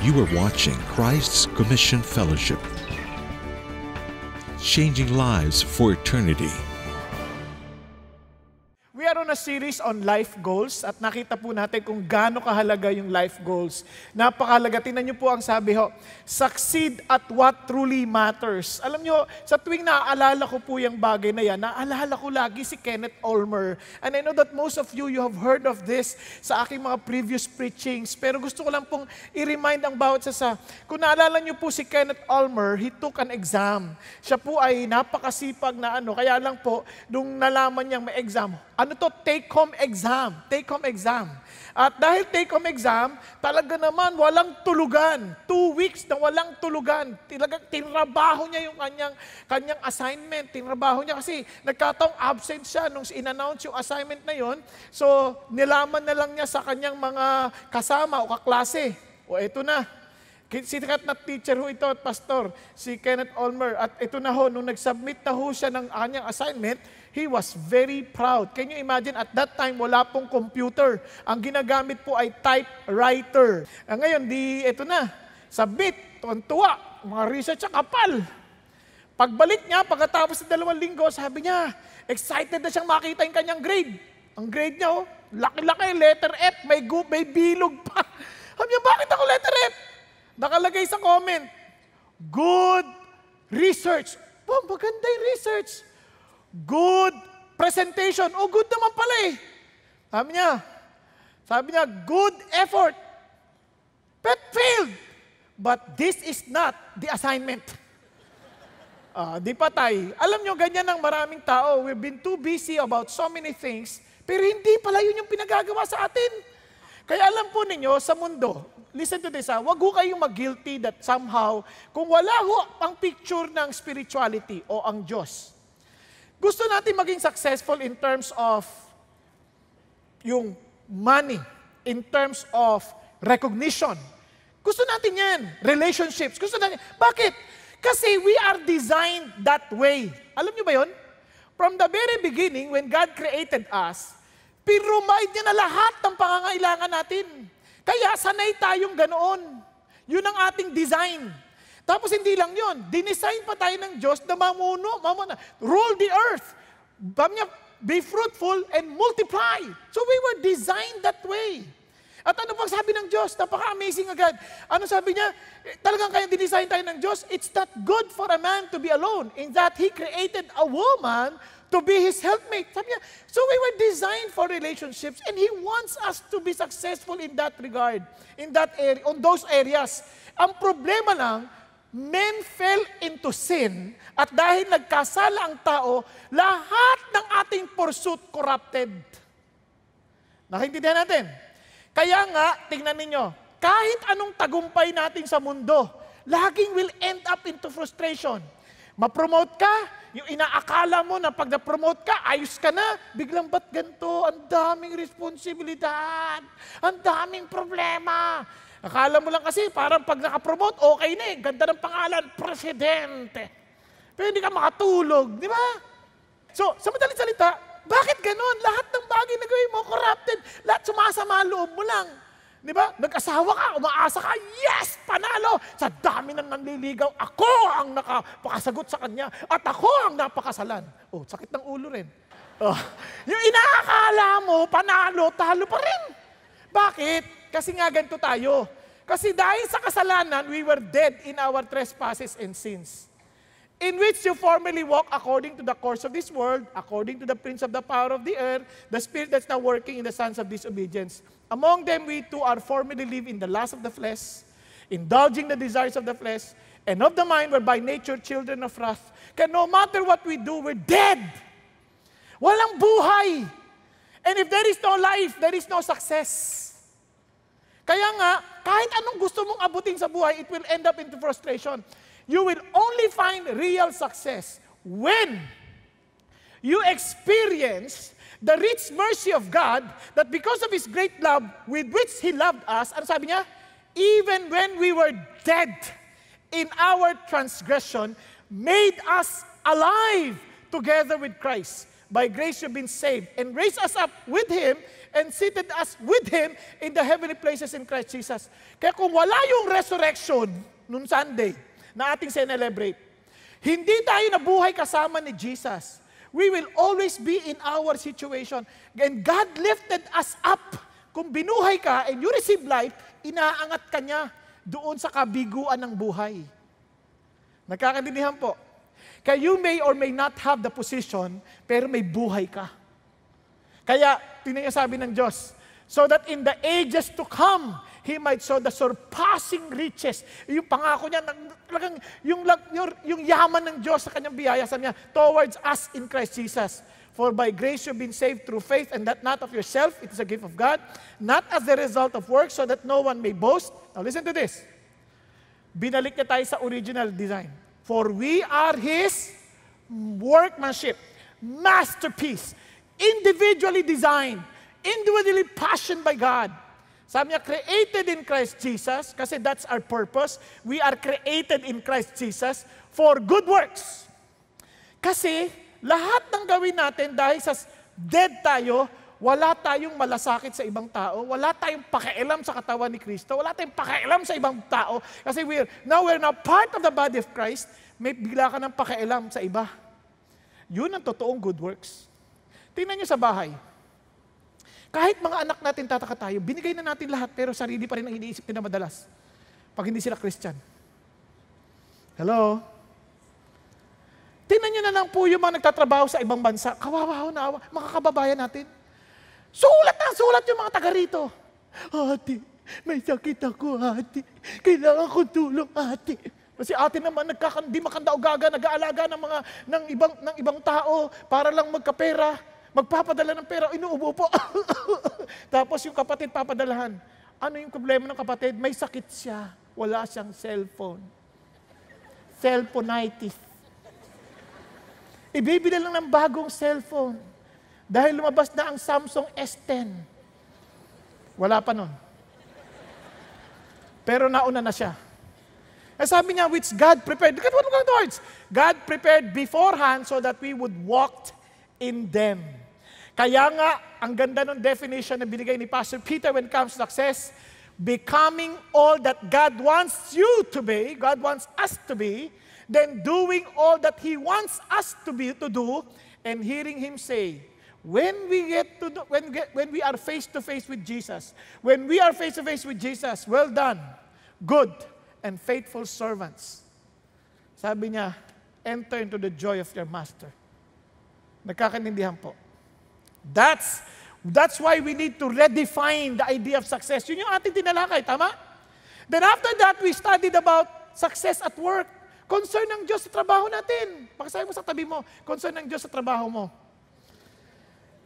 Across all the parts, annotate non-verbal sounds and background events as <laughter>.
You are watching Christ's Commission Fellowship, changing lives for eternity. We are on a series on life goals at nakita po natin kung gaano kahalaga yung life goals. Napakahalaga. Tingnan niyo po ang sabi ho, succeed at what truly matters. Alam niyo, sa tuwing naaalala ko po yung bagay na yan, naaalala ko lagi si Kenneth Olmer. And I know that most of you, you have heard of this sa aking mga previous preachings. Pero gusto ko lang pong i-remind ang bawat isa sa, kung naalala niyo po si Kenneth Olmer, he took an exam. Siya po ay napakasipag na ano, kaya lang po, nung nalaman niyang may exam, ano to? Take-home exam. Take-home exam. At dahil take-home exam, talaga naman walang tulugan. Two weeks na walang tulugan. Talagang tinrabaho niya yung kanyang, kanyang assignment. Tinrabaho niya kasi nagkataong absent siya nung in-announce yung assignment na yon. So, nilaman na lang niya sa kanyang mga kasama o kaklase. O eto na, Sikat na teacher ho ito at pastor, si Kenneth Olmer. At ito na ho, nung nag-submit na ho siya ng kanyang assignment, he was very proud. Can you imagine, at that time, wala pong computer. Ang ginagamit po ay typewriter. Ah, ngayon, di, ito na, submit, tuwan-tuwa, mga research sa kapal. Pagbalik niya, pagkatapos ng dalawang linggo, sabi niya, excited na siyang makita yung kanyang grade. Ang grade niya, oh, laki-laki, letter F, may, gu- may bilog pa. <laughs> Sabi niya, bakit ako letter F? Nakalagay sa comment, good research. Oh, maganda yung research. Good presentation. Oh, good naman pala eh. Sabi niya, sabi niya, good effort. But failed. But this is not the assignment. <laughs> Ah, di patay. Alam nyo, ganyan ang maraming tao. We've been too busy about so many things, pero hindi pala yun yung pinagagawa sa atin. Kaya alam po ninyo, sa mundo, listen to this ha, wag ho kayong mag-guilty that somehow, kung wala ho ang picture ng spirituality o ang Diyos, gusto natin maging successful in terms of yung money, in terms of recognition. Gusto natin yan. Relationships. Gusto natin. Bakit? Kasi we are designed that way. Alam niyo ba yon? From the very beginning, when God created us, pinrovide niya na lahat ng pangangailangan natin. Kaya sanay tayong ganoon. Yun ang ating design. Tapos hindi lang yun, dinesign pa tayo ng Diyos na mamuno, mamuna, rule the earth. Sabi be fruitful and multiply. So we were designed that way. At ano pang sabi ng Diyos? Napaka-amazing agad. Ano sabi niya? Talagang kaya dinesign tayo ng Diyos, it's not good for a man to be alone in that He created a woman to be His helpmate. Sabi niya, so we were designed for relationships and He wants us to be successful in that regard, in that area, on those areas. Ang problema lang, men fell into sin at dahil nagkasala ang tao, lahat ng ating pursuit corrupted. Nakaintindihan natin? Kaya nga, tingnan ninyo, kahit anong tagumpay natin sa mundo, laging will end up into frustration. Ma-promote ka, yung inaakala mo na pag na-promote ka, ayos ka na, biglang ba't ganito? Ang daming responsibilidad, ang daming problema. Akala mo lang kasi, parang pag nakapromote, okay na eh. Ganda ng pangalan, Presidente. Pero hindi ka makatulog, di ba? So, sa madaling salita, bakit ganon? Lahat ng bagay na gawin mo, corrupted. Lahat sumasama loob mo lang. Di ba? Nag-asawa ka, umaasa ka, yes, panalo! Sa dami ng nanliligaw, ako ang nakapakasagot sa kanya at ako ang napakasalan. Oh, sakit ng ulo rin. Oh, yung inaakala mo, panalo, talo pa rin. Bakit? Kasi nga ganito tayo. Kasi dahil sa kasalanan, we were dead in our trespasses and sins in which you formerly walk according to the course of this world, according to the prince of the power of the air, the spirit that's now working in the sons of disobedience. Among them we too are formerly live in the lust of the flesh, indulging the desires of the flesh, and of the mind were by nature children of wrath. Kaya no matter what we do, we're dead. Walang buhay. And if there is no life, there is no success. Kaya nga, kahit anong gusto mong abutin sa buhay, it will end up into frustration. You will only find real success when you experience the rich mercy of God that because of His great love with which He loved us, ano sabi niya? Even when we were dead in our transgression, made us alive together with Christ. By grace you've been saved, and raised us up with Him, and seated us with Him in the heavenly places in Christ Jesus. Kaya kung wala yung resurrection noon Sunday na ating celebrate, hindi tayo nabuhay kasama ni Jesus. We will always be in our situation. And God lifted us up. Kung binuhay ka and you receive life, inaangat ka niya doon sa kabiguan ng buhay. Nagkakaintindihan po. Kaya you may or may not have the position, pero may buhay ka. Kaya, tingnan niyo sabi ng Diyos, so that in the ages to come, He might show the surpassing riches. Yung pangako niya, talagang yung, yung, yung yaman ng Diyos sa kanyang biyaya, sabi niya, towards us in Christ Jesus. For by grace you've been saved through faith, and that not of yourself, it is a gift of God, not as the result of works, so that no one may boast. Now listen to this. Binalik niya tayo sa original design. For we are His workmanship, masterpiece, individually designed, individually fashioned by God. Sabi niya, created in Christ Jesus, kasi that's our purpose. We are created in Christ Jesus for good works. Kasi lahat ng gawin natin dahil sa dead tayo, wala tayong malasakit sa ibang tao, wala tayong pakialam sa katawan ni Kristo, wala tayong pakialam sa ibang tao, kasi we're, now we're now part of the body of Christ, may bigla ka ng pakialam sa iba. Yun ang totoong good works. Tingnan niyo sa bahay. Kahit mga anak natin tataka tayo, binigay na natin lahat, pero sarili pa rin ang iniisip nila madalas. Pag hindi sila Christian. Hello? Tingnan nyo na lang po yung mga nagtatrabaho sa ibang bansa. Kawawa na awa. Mga kababayan natin. Sulat na sulat yung mga taga rito. Ate, may sakit ako, ate. Kailangan ko tulong, ate. Kasi ate naman nagkakan, di makandaugaga, nag-aalaga ng mga ng ibang ng ibang tao para lang magkapera, magpapadala ng pera, inuubo po. <laughs> Tapos yung kapatid papadalahan. Ano yung problema ng kapatid? May sakit siya. Wala siyang cellphone. Cellphoneitis. Ibibili lang ng bagong cellphone. Dahil lumabas na ang Samsung S10. Wala pa nun. Pero nauna na siya. Eh sabi niya, which God prepared. Look at what. God prepared beforehand so that we would walk in them. Kaya nga, ang ganda ng definition na binigay ni Pastor Peter when it comes to success, becoming all that God wants you to be, God wants us to be, then doing all that He wants us to be to do, and hearing Him say, when we get to do, when, get, when we are face to face with Jesus, when we are face to face with Jesus, well done, good and faithful servants. Sabi niya, enter into the joy of your master. Nagkakanindihan po. That's, that's why we need to redefine the idea of success. Yun yung ating tinalakay, tama? Then after that, we studied about success at work. Concern ng Diyos sa trabaho natin. Pakisabi mo sa tabi mo, concern ng Diyos sa trabaho mo.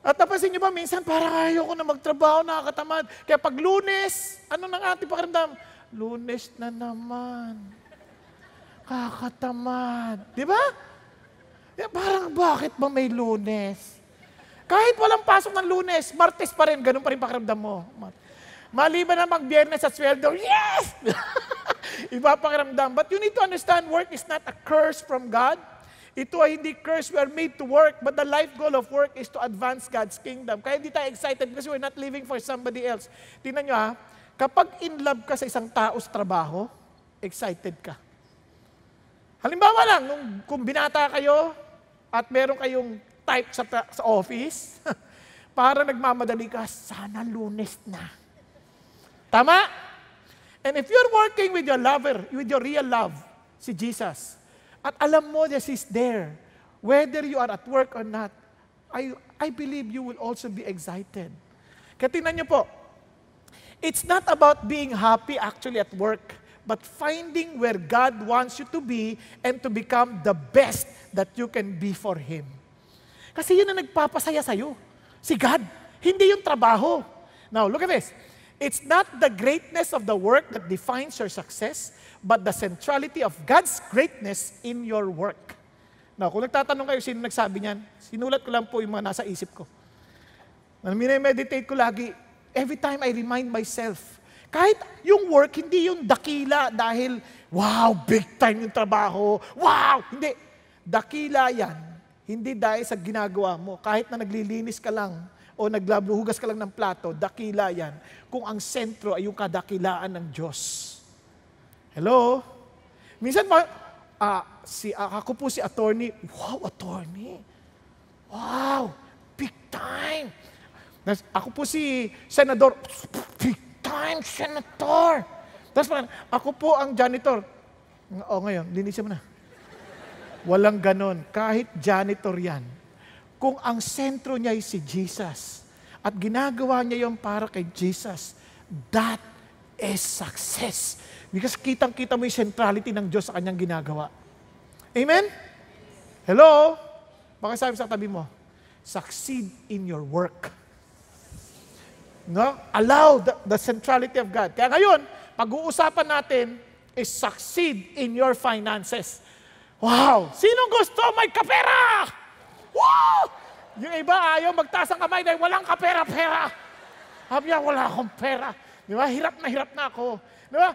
At napansin niyo ba, minsan parang ayaw ko na magtrabaho, nakakatamad. Kaya pag lunes, ano nang ating pakiramdam? Lunes na naman. Kakatamad. Di ba? Eh, parang bakit ba may lunes? Kahit walang pasok ng lunes, martes pa rin, ganun pa rin pakiramdam mo. Maliban na mag-biyernes at sweldo, yes! <laughs> Iba pakiramdam. But you need to understand, work is not a curse from God. Ito ay hindi curse, we are made to work, but the life goal of work is to advance God's kingdom. Kaya hindi tayo excited because we're not living for somebody else. Tingnan nyo ha, Kapag in love ka sa isang tao sa trabaho, excited ka. Halimbawa lang, nung, kung binata kayo at meron kayong type sa, sa office, <laughs> para nagmamadali ka, sana lunes na. Tama? And if you're working with your lover, with your real love, si Jesus, at alam mo that He's there, whether you are at work or not, I, I believe you will also be excited. Kaya tingnan niyo po, It's not about being happy actually at work, but finding where God wants you to be and to become the best that you can be for Him. Kasi yun ang nagpapasaya sa'yo. Si God, hindi yung trabaho. Now, look at this. It's not the greatness of the work that defines your success, but the centrality of God's greatness in your work. Now, kung nagtatanong kayo sino nagsabi niyan, sinulat ko lang po yung mga nasa isip ko. Na meditate ko lagi, every time I remind myself, kahit yung work, hindi yung dakila dahil, wow, big time yung trabaho, wow, hindi. Dakila yan Hindi dahil sa ginagawa mo. Kahit na naglilinis ka lang o naglabuhugas ka lang ng plato, dakila yan. Kung ang sentro ay yung kadakilaan ng Diyos. Hello? Minsan, ma- ah, si, ah, ako po si attorney. Wow, attorney. Wow, big time. Nas- Ako po si senador. Big time, senator. Tapos ako po ang janitor. O ngayon, linisin mo na. Walang ganon. Kahit janitor yan. Kung ang sentro niya ay si Jesus at ginagawa niya yon para kay Jesus, that is success. Because kitang-kita mo yung centrality ng Diyos sa kanyang ginagawa. Amen? Hello? Baka sabi sa tabi mo, succeed in your work. No? Allow the, the centrality of God. Kaya ngayon, pag-uusapan natin is succeed in your finances. Wow! Sinong gusto may kapera? Wow! Yung iba ayaw magtaas ang kamay dahil walang kapera-pera. Sabi niya, wala akong pera. Di ba? Hirap na hirap na ako. Di ba?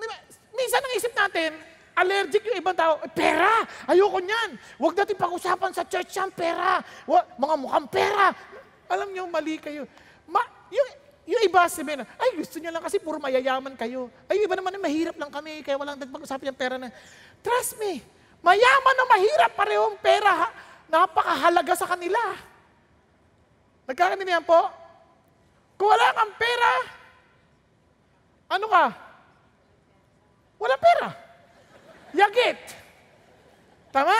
Di ba? Minsan ang isip natin, allergic yung ibang tao. Eh, pera! Ayoko niyan. Huwag natin pag-usapan sa church yan, pera. Wa, mga mukhang pera. Alam niyo, mali kayo. Ma, yung, yung iba sabihin, ay gusto niya lang kasi puro mayayaman kayo. Ay, yung iba naman, mahirap lang kami, kaya walang pag-usapan yung pera na. Trust me, mayaman na mahirap, parehong pera, ha, napakahalaga sa kanila. Nagkakanindihan po? Kung wala kang pera, ano ka? Wala pera. Yagit. Tama?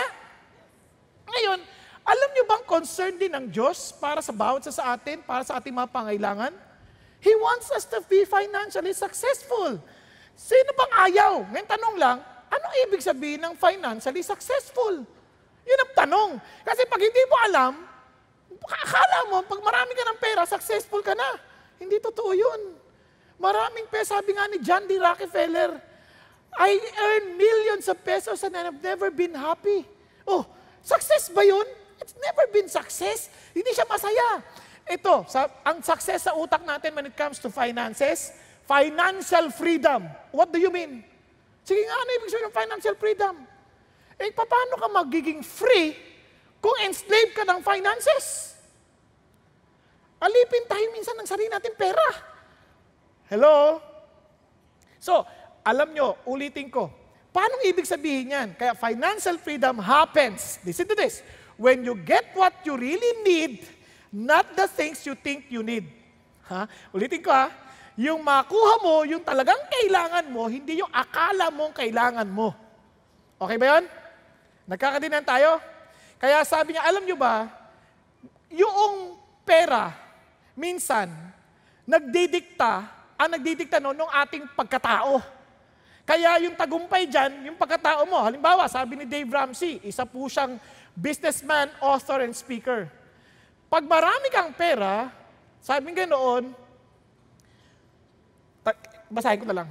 Ngayon, alam niyo bang concern din ng Diyos para sa bawat sa, sa atin, para sa ating mga pangailangan? He wants us to be financially successful. Sino bang ayaw? Ngayon tanong lang, anong ibig sabihin ng financially successful? Yun ang tanong. Kasi pag hindi mo alam, akala mo, pag marami ka ng pera, successful ka na. Hindi totoo yun. Maraming pera, sabi nga ni John D. Rockefeller, I earn millions of pesos and I've never been happy. Oh, success ba yun? It's never been success. Hindi siya masaya. Ito, sa, ang success sa utak natin when it comes to finances, financial freedom. What do you mean? Sige nga, ano ibig sabihin ng financial freedom? Eh, paano ka magiging free kung enslaved ka ng finances? Alipin tayo minsan ng sarili natin pera. Hello? So, alam nyo, ulitin ko, paano ibig sabihin yan? Kaya financial freedom happens, listen to this, when you get what you really need, not the things you think you need. Ha? Ulitin ko ha, yung makuha mo, yung talagang kailangan mo, hindi yung akala mong kailangan mo. Okay ba yun? Nagkakadinan tayo? Kaya sabi niya, alam nyo ba, yung pera, minsan, nagdidikta, ang nagdidikta no, ng ating pagkatao. Kaya yung tagumpay dyan, yung pagkatao mo, halimbawa, sabi ni Dave Ramsey, isa po siyang businessman, author, and speaker. Pag marami kang pera, sabi nga noon, basahin ko na lang.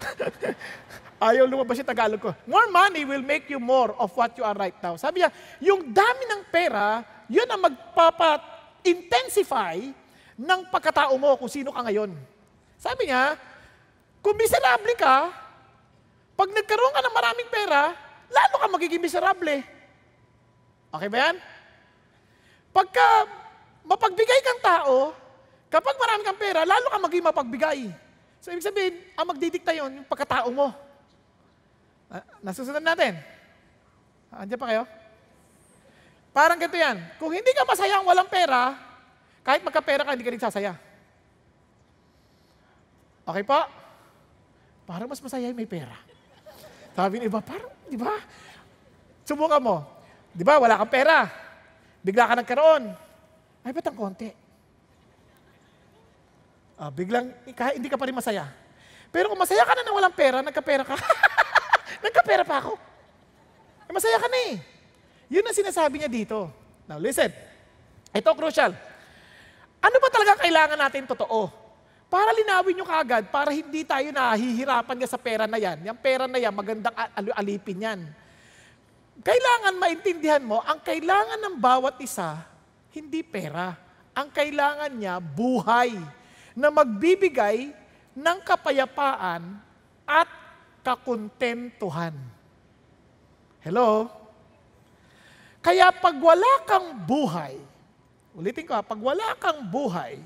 <laughs> Ayaw lumabas yung Tagalog ko. More money will make you more of what you are right now. Sabi niya, yung dami ng pera, yun ang magpapa-intensify ng pagkatao mo kung sino ka ngayon. Sabi niya, kung miserable ka, pag nagkaroon ka ng maraming pera, lalo ka magiging miserable. Okay ba yan? Pagka mapagbigay kang tao, kapag marami kang pera, lalo ka maging mapagbigay. So, ibig sabihin, ang magdidikta yon yung pagkatao mo. Ah, nasusunod natin. Ah, Andiyan pa kayo? Parang ganito yan. Kung hindi ka masaya ang walang pera, kahit magkapera ka, hindi ka rin sasaya. Okay po? Parang mas masaya yung may pera. Sabi ng iba, parang, di ba? Subukan mo. Di ba, wala kang pera. Bigla ka nagkaroon. Ay, ba't ang konti? Ah, biglang, kahit hindi ka pa rin masaya. Pero kung masaya ka na na walang pera, nagkapera ka. <laughs> nagkapera pa ako. Eh, masaya ka na eh. Yun ang sinasabi niya dito. Now, listen. Ito crucial. Ano ba talaga kailangan natin totoo? Para linawin nyo kagad, para hindi tayo nahihirapan nga sa pera na yan. Yung pera na yan, magandang al- alipin yan. Kailangan maintindihan mo, ang kailangan ng bawat isa, hindi pera. Ang kailangan niya, buhay na magbibigay ng kapayapaan at kakontentuhan. Hello? Kaya pag wala kang buhay, ulitin ko, ha, pag wala kang buhay,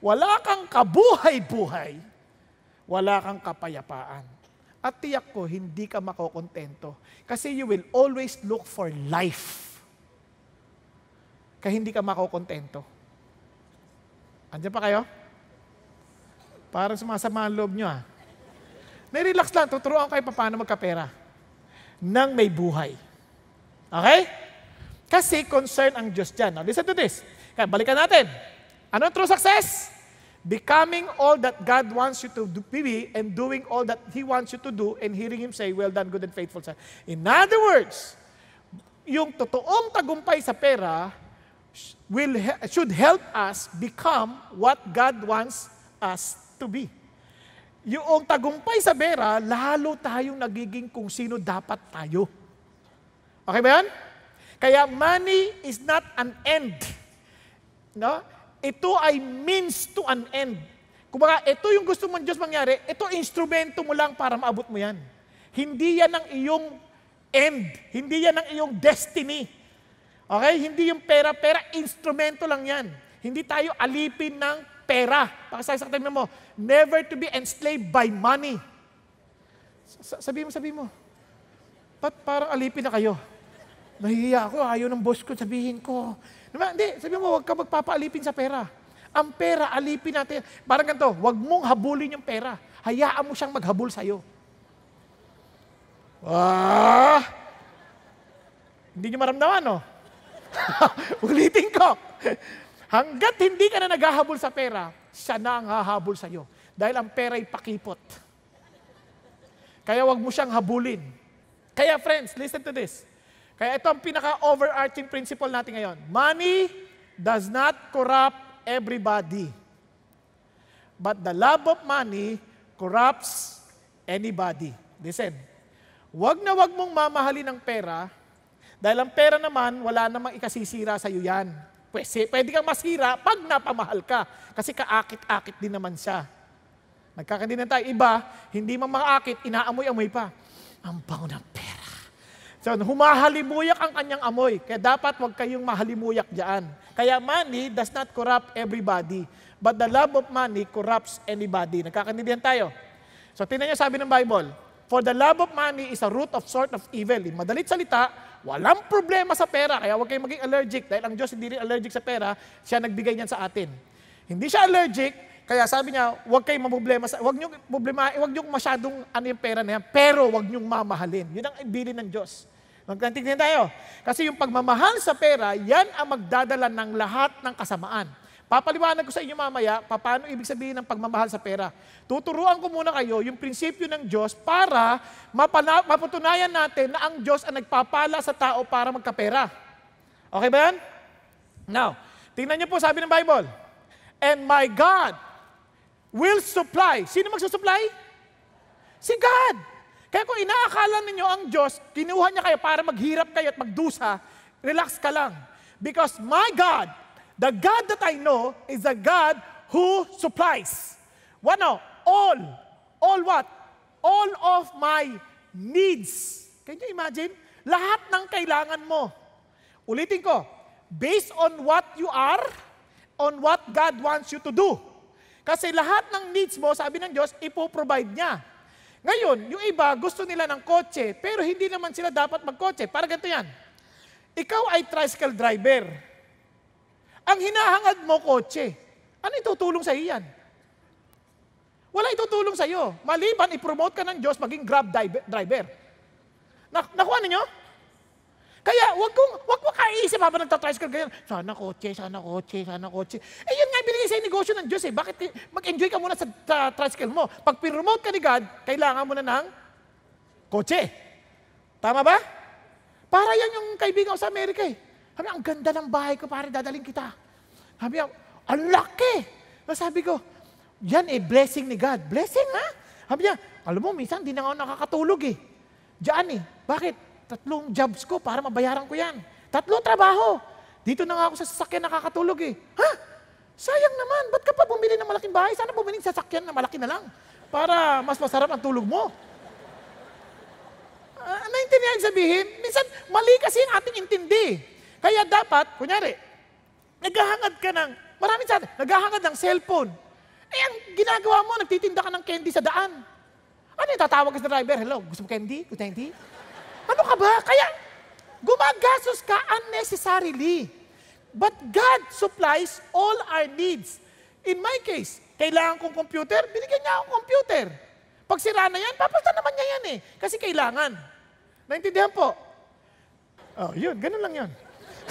wala kang kabuhay-buhay, wala kang kapayapaan. At tiyak ko, hindi ka makokontento. Kasi you will always look for life. Kaya hindi ka makokontento. Andiyan pa kayo? Parang sumasama ang loob nyo ah. Nay-relax lang, tuturuan kayo paano magkapera. Nang may buhay. Okay? Kasi concern ang Diyos dyan. Now, listen to this. Kaya balikan natin. Ano true success? Becoming all that God wants you to do, be and doing all that He wants you to do and hearing Him say, well done, good and faithful son. In other words, yung totoong tagumpay sa pera will, should help us become what God wants us to be. Yung tagumpay sa pera, lalo tayong nagiging kung sino dapat tayo. Okay ba yan? Kaya money is not an end. No? Ito ay means to an end. Kumbaga, ito yung gusto mong Diyos mangyari, ito instrumento mo lang para maabot mo yan. Hindi yan ang iyong end. Hindi yan ang iyong destiny. Okay? Hindi yung pera-pera, instrumento lang yan. Hindi tayo alipin ng pera. Pakasay sa katawan mo, never to be enslaved by money. Sabi mo, sabi mo, ba't parang alipin na kayo? Nahihiya ako, ayaw ng boss ko, sabihin ko. Diba? Hindi, sabi mo, huwag ka magpapaalipin sa pera. Ang pera, alipin natin. Parang ganito, huwag mong habulin yung pera. Hayaan mo siyang maghabol sa'yo. Ah! Hindi nyo maramdaman, no? <laughs> Ulitin ko. Hanggat hindi ka na naghahabol sa pera, siya na ang hahabol sa'yo. Dahil ang pera ay pakipot. Kaya wag mo siyang habulin. Kaya friends, listen to this. Kaya ito ang pinaka-overarching principle natin ngayon. Money does not corrupt everybody. But the love of money corrupts anybody. Listen, wag na wag mong mamahalin ng pera dahil ang pera naman, wala namang ikasisira sa iyo yan. Pwede, pwede kang masira pag napamahal ka. Kasi kaakit-akit din naman siya. Nagkakandinan tayo. Iba, hindi mang makaakit, inaamoy-amoy pa. Ang bango ng pera. So, humahalimuyak ang kanyang amoy. Kaya dapat huwag kayong mahalimuyak diyan. Kaya money does not corrupt everybody. But the love of money corrupts anybody. Nagkakaintindihan tayo. So, tingnan niyo sabi ng Bible, For the love of money is a root of sort of evil. Madalit salita, walang problema sa pera. Kaya huwag kayong maging allergic. Dahil ang Diyos hindi rin allergic sa pera, siya nagbigay niyan sa atin. Hindi siya allergic, kaya sabi niya, huwag kayong problema sa, huwag niyo problema, huwag niyo masyadong ano yung pera na yan, pero huwag niyo mamahalin. Yun ang ibili ng Diyos. Magkantignan tayo. Kasi yung pagmamahal sa pera, yan ang magdadala ng lahat ng kasamaan. Papaliwanag ko sa inyo mamaya, paano ibig sabihin ng pagmamahal sa pera. Tuturuan ko muna kayo yung prinsipyo ng Diyos para mapana- mapatunayan natin na ang Diyos ang nagpapala sa tao para magkapera. Okay ba yan? Now, tingnan niyo po sabi ng Bible. And my God will supply. Sino magsusupply? Si God. Kaya kung inaakala ninyo ang Diyos, kinuha niya kayo para maghirap kayo at magdusa, relax ka lang. Because my God, the God that I know, is a God who supplies. What now? All. All what? All of my needs. Can you imagine? Lahat ng kailangan mo. Ulitin ko, based on what you are, on what God wants you to do. Kasi lahat ng needs mo, sabi ng Diyos, ipoprovide niya. Ngayon, yung iba gusto nila ng kotse, pero hindi naman sila dapat magkotse. Para ganito yan. Ikaw ay tricycle driver. Ang hinahangad mo kotse. Ano itutulong sa iyan? Wala itutulong sa iyo. Maliban, i-promote ka ng Diyos maging grab driver. Na, nakuha ninyo? Kaya wag kong wag mo kaiisip habang nagta-tricycle ganyan. Sana kotse, sana kotse, sana kotse. Eh yun nga binigay sa negosyo ng Diyos eh. Bakit mag-enjoy ka muna sa tricycle mo? Pag promote ka ni God, kailangan mo na ng kotse. Tama ba? Para yan yung kaibigan ko sa Amerika eh. Sabi, ang ganda ng bahay ko, pare, dadaling kita. Sabi niya, ang laki. Sabi ko, yan eh, blessing ni God. Blessing ha? Sabi niya, alam mo, minsan di na ako nakakatulog eh. Diyan eh. Bakit? Tatlong jobs ko para mabayaran ko yan. Tatlong trabaho. Dito na nga ako sa sasakyan nakakatulog eh. Ha? Sayang naman. Ba't ka pa bumili ng malaking bahay? Sana bumili ng sasakyan na malaki na lang. Para mas masarap ang tulog mo. Uh, naintindihan sabihin? Minsan, mali kasi ang ating intindi. Kaya dapat, kunyari, naghahangad ka ng, marami sa atin, naghahangad ng cellphone. Eh, ang ginagawa mo, nagtitinda ka ng candy sa daan. Ano yung tatawag sa driver? Hello, gusto mo candy? Gusto candy? Ano ka ba? Kaya, gumagastos ka unnecessarily. But God supplies all our needs. In my case, kailangan kong computer, binigyan niya akong computer. Pag sira na yan, papalitan naman niya yan eh. Kasi kailangan. Naintindihan po? Oh, yun, ganun lang yun.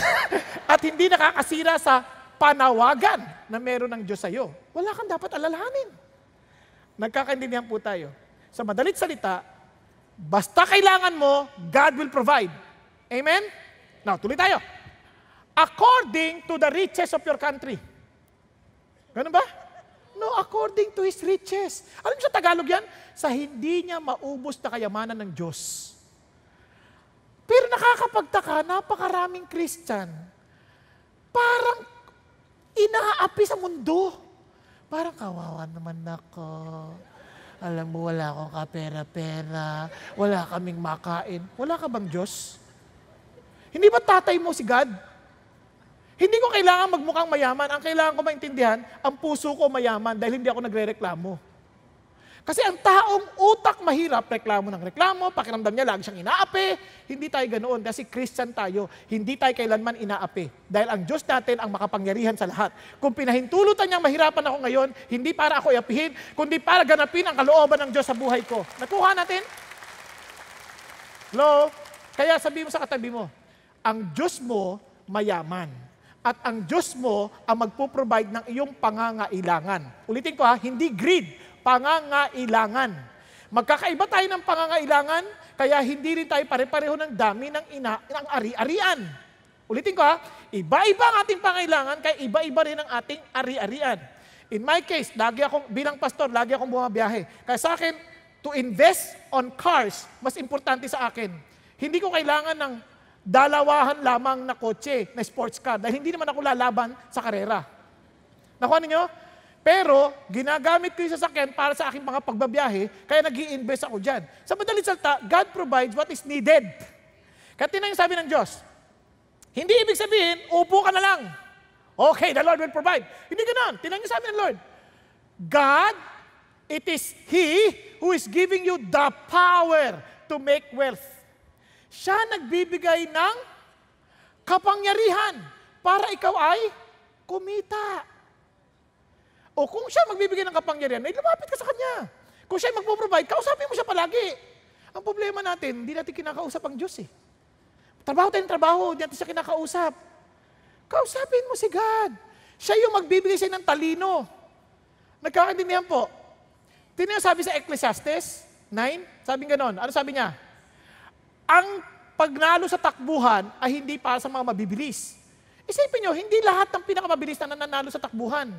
<laughs> At hindi nakakasira sa panawagan na meron ng Diyos sa iyo. Wala kang dapat alalahanin. Nagkakaintindihan po tayo. Sa madalit salita, basta kailangan mo, God will provide. Amen? Now, tuloy tayo. According to the riches of your country. Ganun ba? No, according to His riches. Alam niyo sa Tagalog yan? Sa hindi niya maubos na kayamanan ng Diyos. Pero nakakapagtaka, napakaraming Christian. Parang inaapi sa mundo. Parang kawawa naman ako. Alam mo, wala akong kapera-pera. Wala kaming makain. Wala ka bang Diyos? Hindi ba tatay mo si God? Hindi ko kailangan magmukhang mayaman. Ang kailangan ko maintindihan, ang puso ko mayaman dahil hindi ako nagre-reklamo. Kasi ang taong utak mahirap, reklamo ng reklamo, pakiramdam niya lagi siyang inaapi. Hindi tayo ganoon kasi Christian tayo, hindi tayo kailanman inaapi. Dahil ang Diyos natin ang makapangyarihan sa lahat. Kung pinahintulutan niyang mahirapan ako ngayon, hindi para ako iapihin, kundi para ganapin ang kalooban ng Diyos sa buhay ko. Nakuha natin? Hello? Kaya sabi mo sa katabi mo, ang Diyos mo mayaman. At ang Diyos mo ang magpo-provide ng iyong pangangailangan. Ulitin ko ha, hindi greed, pangangailangan. Magkakaiba tayo ng pangangailangan, kaya hindi rin tayo pare-pareho ng dami ng, ina, ng ari-arian. Ulitin ko ha, iba-iba ang ating pangailangan, kaya iba-iba rin ang ating ari-arian. In my case, lagi akong, bilang pastor, lagi akong bumabiyahe. Kaya sa akin, to invest on cars, mas importante sa akin. Hindi ko kailangan ng dalawahan lamang na kotse, na sports car, dahil hindi naman ako lalaban sa karera. Nakuha ninyo? Pero, ginagamit ko yung sasakyan para sa aking mga pagbabiyahe, kaya nag invest ako dyan. Sa madalit salta, God provides what is needed. Kaya tinan yung sabi ng Diyos, hindi ibig sabihin, upo ka na lang. Okay, the Lord will provide. Hindi ganoon. Tinan yung sabi ng Lord. God, it is He who is giving you the power to make wealth. Siya nagbibigay ng kapangyarihan para ikaw ay kumita. O kung siya magbibigay ng kapangyarihan, ay lumapit ka sa Kanya. Kung siya magpo-provide, kausapin mo siya palagi. Ang problema natin, hindi natin kinakausap ang Diyos eh. Trabaho tayong trabaho, hindi natin siya kinakausap. Kausapin mo si God. Siya yung magbibigay sa'yo ng talino. Nagkakaintindihan po. Tingnan sabi sa Ecclesiastes 9, sabi ganon. Ano sabi niya? Ang pagnalo sa takbuhan ay hindi para sa mga mabibilis. Isipin nyo, hindi lahat ng pinakamabilis na nananalo sa takbuhan.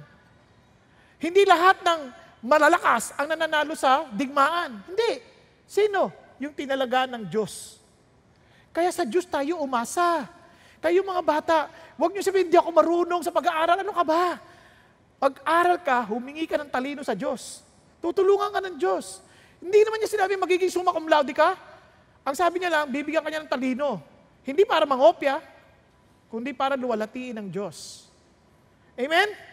Hindi lahat ng malalakas ang nananalo sa digmaan. Hindi. Sino? Yung tinalaga ng Diyos. Kaya sa Diyos tayo umasa. Kayo mga bata, huwag niyo sabihin, hindi ako marunong sa pag-aaral. Ano ka ba? Pag-aral ka, humingi ka ng talino sa Diyos. Tutulungan ka ng Diyos. Hindi naman niya sinabi magiging summa cum laude ka. Ang sabi niya lang, bibigyan ka niya ng talino. Hindi para mangopya, kundi para luwalatiin ng Diyos. Amen?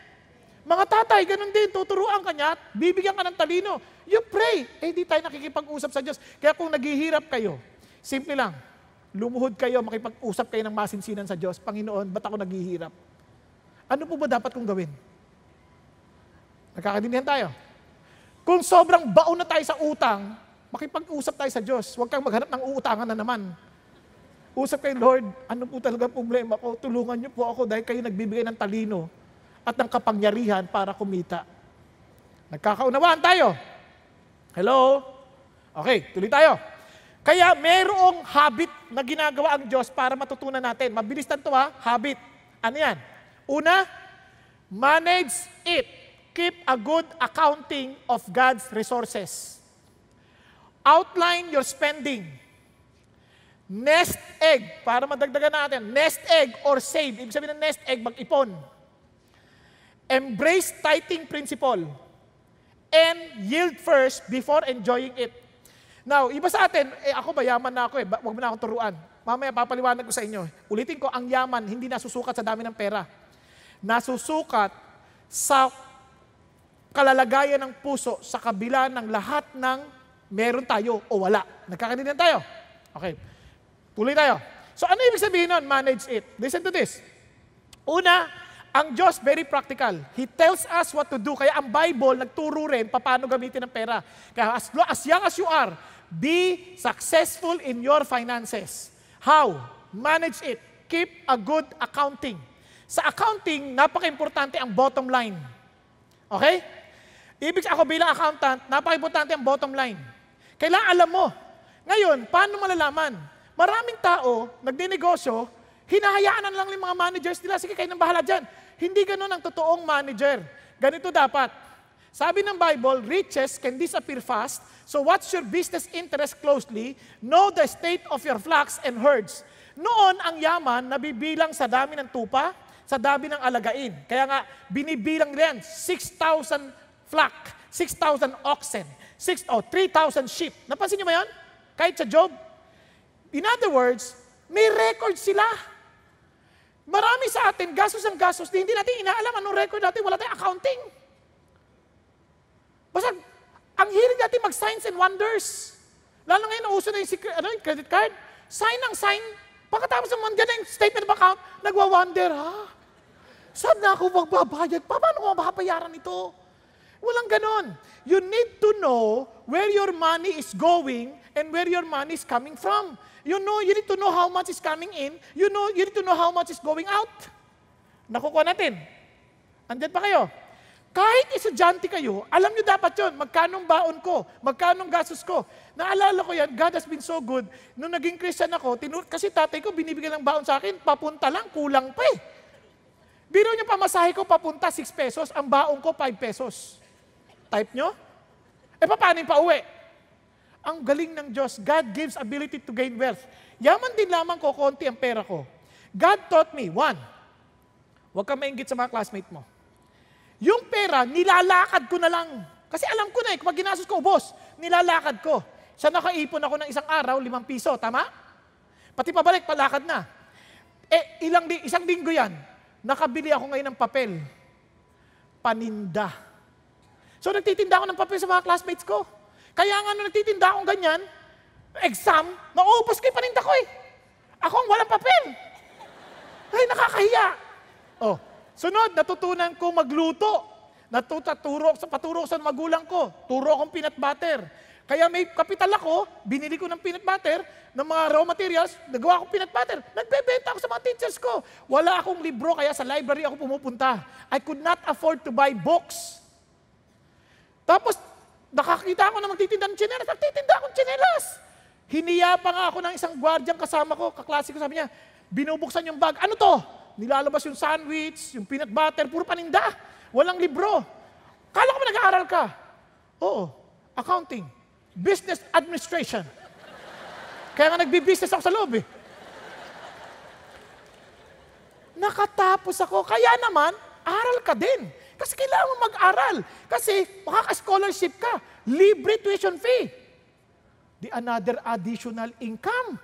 Mga tatay, ganun din, tuturuan ka niya at bibigyan ka ng talino. You pray. Eh, di tayo nakikipag-usap sa Diyos. Kaya kung naghihirap kayo, simple lang, lumuhod kayo, makipag-usap kayo ng masinsinan sa Diyos. Panginoon, ba't ako naghihirap? Ano po ba dapat kong gawin? Nagkakadinihan tayo. Kung sobrang baon na tayo sa utang, makipag-usap tayo sa Diyos. Huwag kang maghanap ng uutangan na naman. Usap kay Lord, ano po talaga problema ko? Tulungan niyo po ako dahil kayo nagbibigay ng talino at ng kapangyarihan para kumita. Nagkakaunawaan tayo. Hello? Okay, tuloy tayo. Kaya merong habit na ginagawa ang Diyos para matutunan natin. Mabilis lang ito ha, habit. Ano yan? Una, manage it. Keep a good accounting of God's resources. Outline your spending. Nest egg, para madagdagan natin. Nest egg or save. Ibig sabihin ng nest egg, mag-ipon Embrace tithing principle and yield first before enjoying it. Now, iba sa atin, eh ako ba, yaman na ako eh, wag mo na akong turuan. Mamaya papaliwanag ko sa inyo. Ulitin ko, ang yaman hindi nasusukat sa dami ng pera. Nasusukat sa kalalagayan ng puso sa kabila ng lahat ng meron tayo o wala. Nagkakaintindihan tayo? Okay. Tuloy tayo. So ano ibig sabihin nun? Manage it. Listen to this. Una, ang Diyos very practical. He tells us what to do. Kaya ang Bible nagturo rin paano gamitin ang pera. Kaya as, as young as you are, be successful in your finances. How? Manage it. Keep a good accounting. Sa accounting, napaka-importante ang bottom line. Okay? Ibig ako bilang accountant, napaka-importante ang bottom line. Kailangan alam mo. Ngayon, paano malalaman? Maraming tao, nagdinegosyo, hinahayaan na lang yung mga managers nila, sige kayo nang bahala dyan. Hindi ganun ang totoong manager. Ganito dapat. Sabi ng Bible, riches can disappear fast, so watch your business interest closely, know the state of your flocks and herds. Noon, ang yaman nabibilang sa dami ng tupa, sa dami ng alagain. Kaya nga, binibilang yan, 6,000 flock, 6,000 oxen, 6, oh, 3,000 sheep. Napansin niyo ba yan? Kahit sa Job. In other words, may record sila. Marami sa atin, gastos ang gastos, hindi natin inaalam anong record natin, wala tayong accounting. Basta, ang hilig natin mag-signs and wonders. Lalo ngayon, nauso na yung, secret, ano, yung credit card. Sign ang sign. Pagkatapos ng na yung statement of account, nagwa-wonder, ha? Saan na ako magbabayad? Pa- Paano ko mababayaran ito? Walang ganon. You need to know where your money is going and where your money is coming from. You know, you need to know how much is coming in. You know, you need to know how much is going out. Nakukuha natin. Andyan pa kayo. Kahit estudyante kayo, alam nyo dapat yon magkano ang baon ko, magkano ang gastos ko. Naalala ko yan, God has been so good. Nung naging Christian ako, tinur- kasi tatay ko binibigyan ng baon sa akin, papunta lang, kulang pa eh. Biro niyo pamasahe ko papunta 6 pesos, ang baon ko 5 pesos. Type nyo? Eh paano yung pauwi? Ang galing ng Diyos, God gives ability to gain wealth. Yaman din lamang ko konti ang pera ko. God taught me, one, huwag ka maingit sa mga classmate mo. Yung pera, nilalakad ko na lang. Kasi alam ko na eh, kapag ginastos ko, boss, nilalakad ko. Sa nakaipon ako ng isang araw, limang piso, tama? Pati pabalik, palakad na. Eh, ilang isang linggo yan, nakabili ako ngayon ng papel. Paninda. So nagtitinda ako ng papel sa mga classmates ko. Kaya nga nung nagtitinda akong ganyan, exam, naubos ko yung paninda ko eh. Ako ang walang papel. Ay, nakakahiya. Oh, sunod, natutunan ko magluto. Natuturo sa paturo sa magulang ko. Turo akong peanut butter. Kaya may kapital ako, binili ko ng peanut butter, ng mga raw materials, nagawa ko peanut butter. Nagbebenta ako sa mga teachers ko. Wala akong libro, kaya sa library ako pumupunta. I could not afford to buy books. Tapos, nakakita ako na magtitinda ng tsinelas. Nagtitinda akong tsinelas. Hiniya pa nga ako ng isang gwardyang kasama ko, kaklase ko, sabi niya, binubuksan yung bag. Ano to? Nilalabas yung sandwich, yung peanut butter, puro paninda. Walang libro. Kala ko ba nag-aaral ka? Oo. Accounting. Business administration. Kaya nga nagbi-business ako sa loob eh. Nakatapos ako. Kaya naman, aral ka din. Kasi kailangan mo mag-aral. Kasi makaka-scholarship ka. Libre tuition fee. Di another additional income.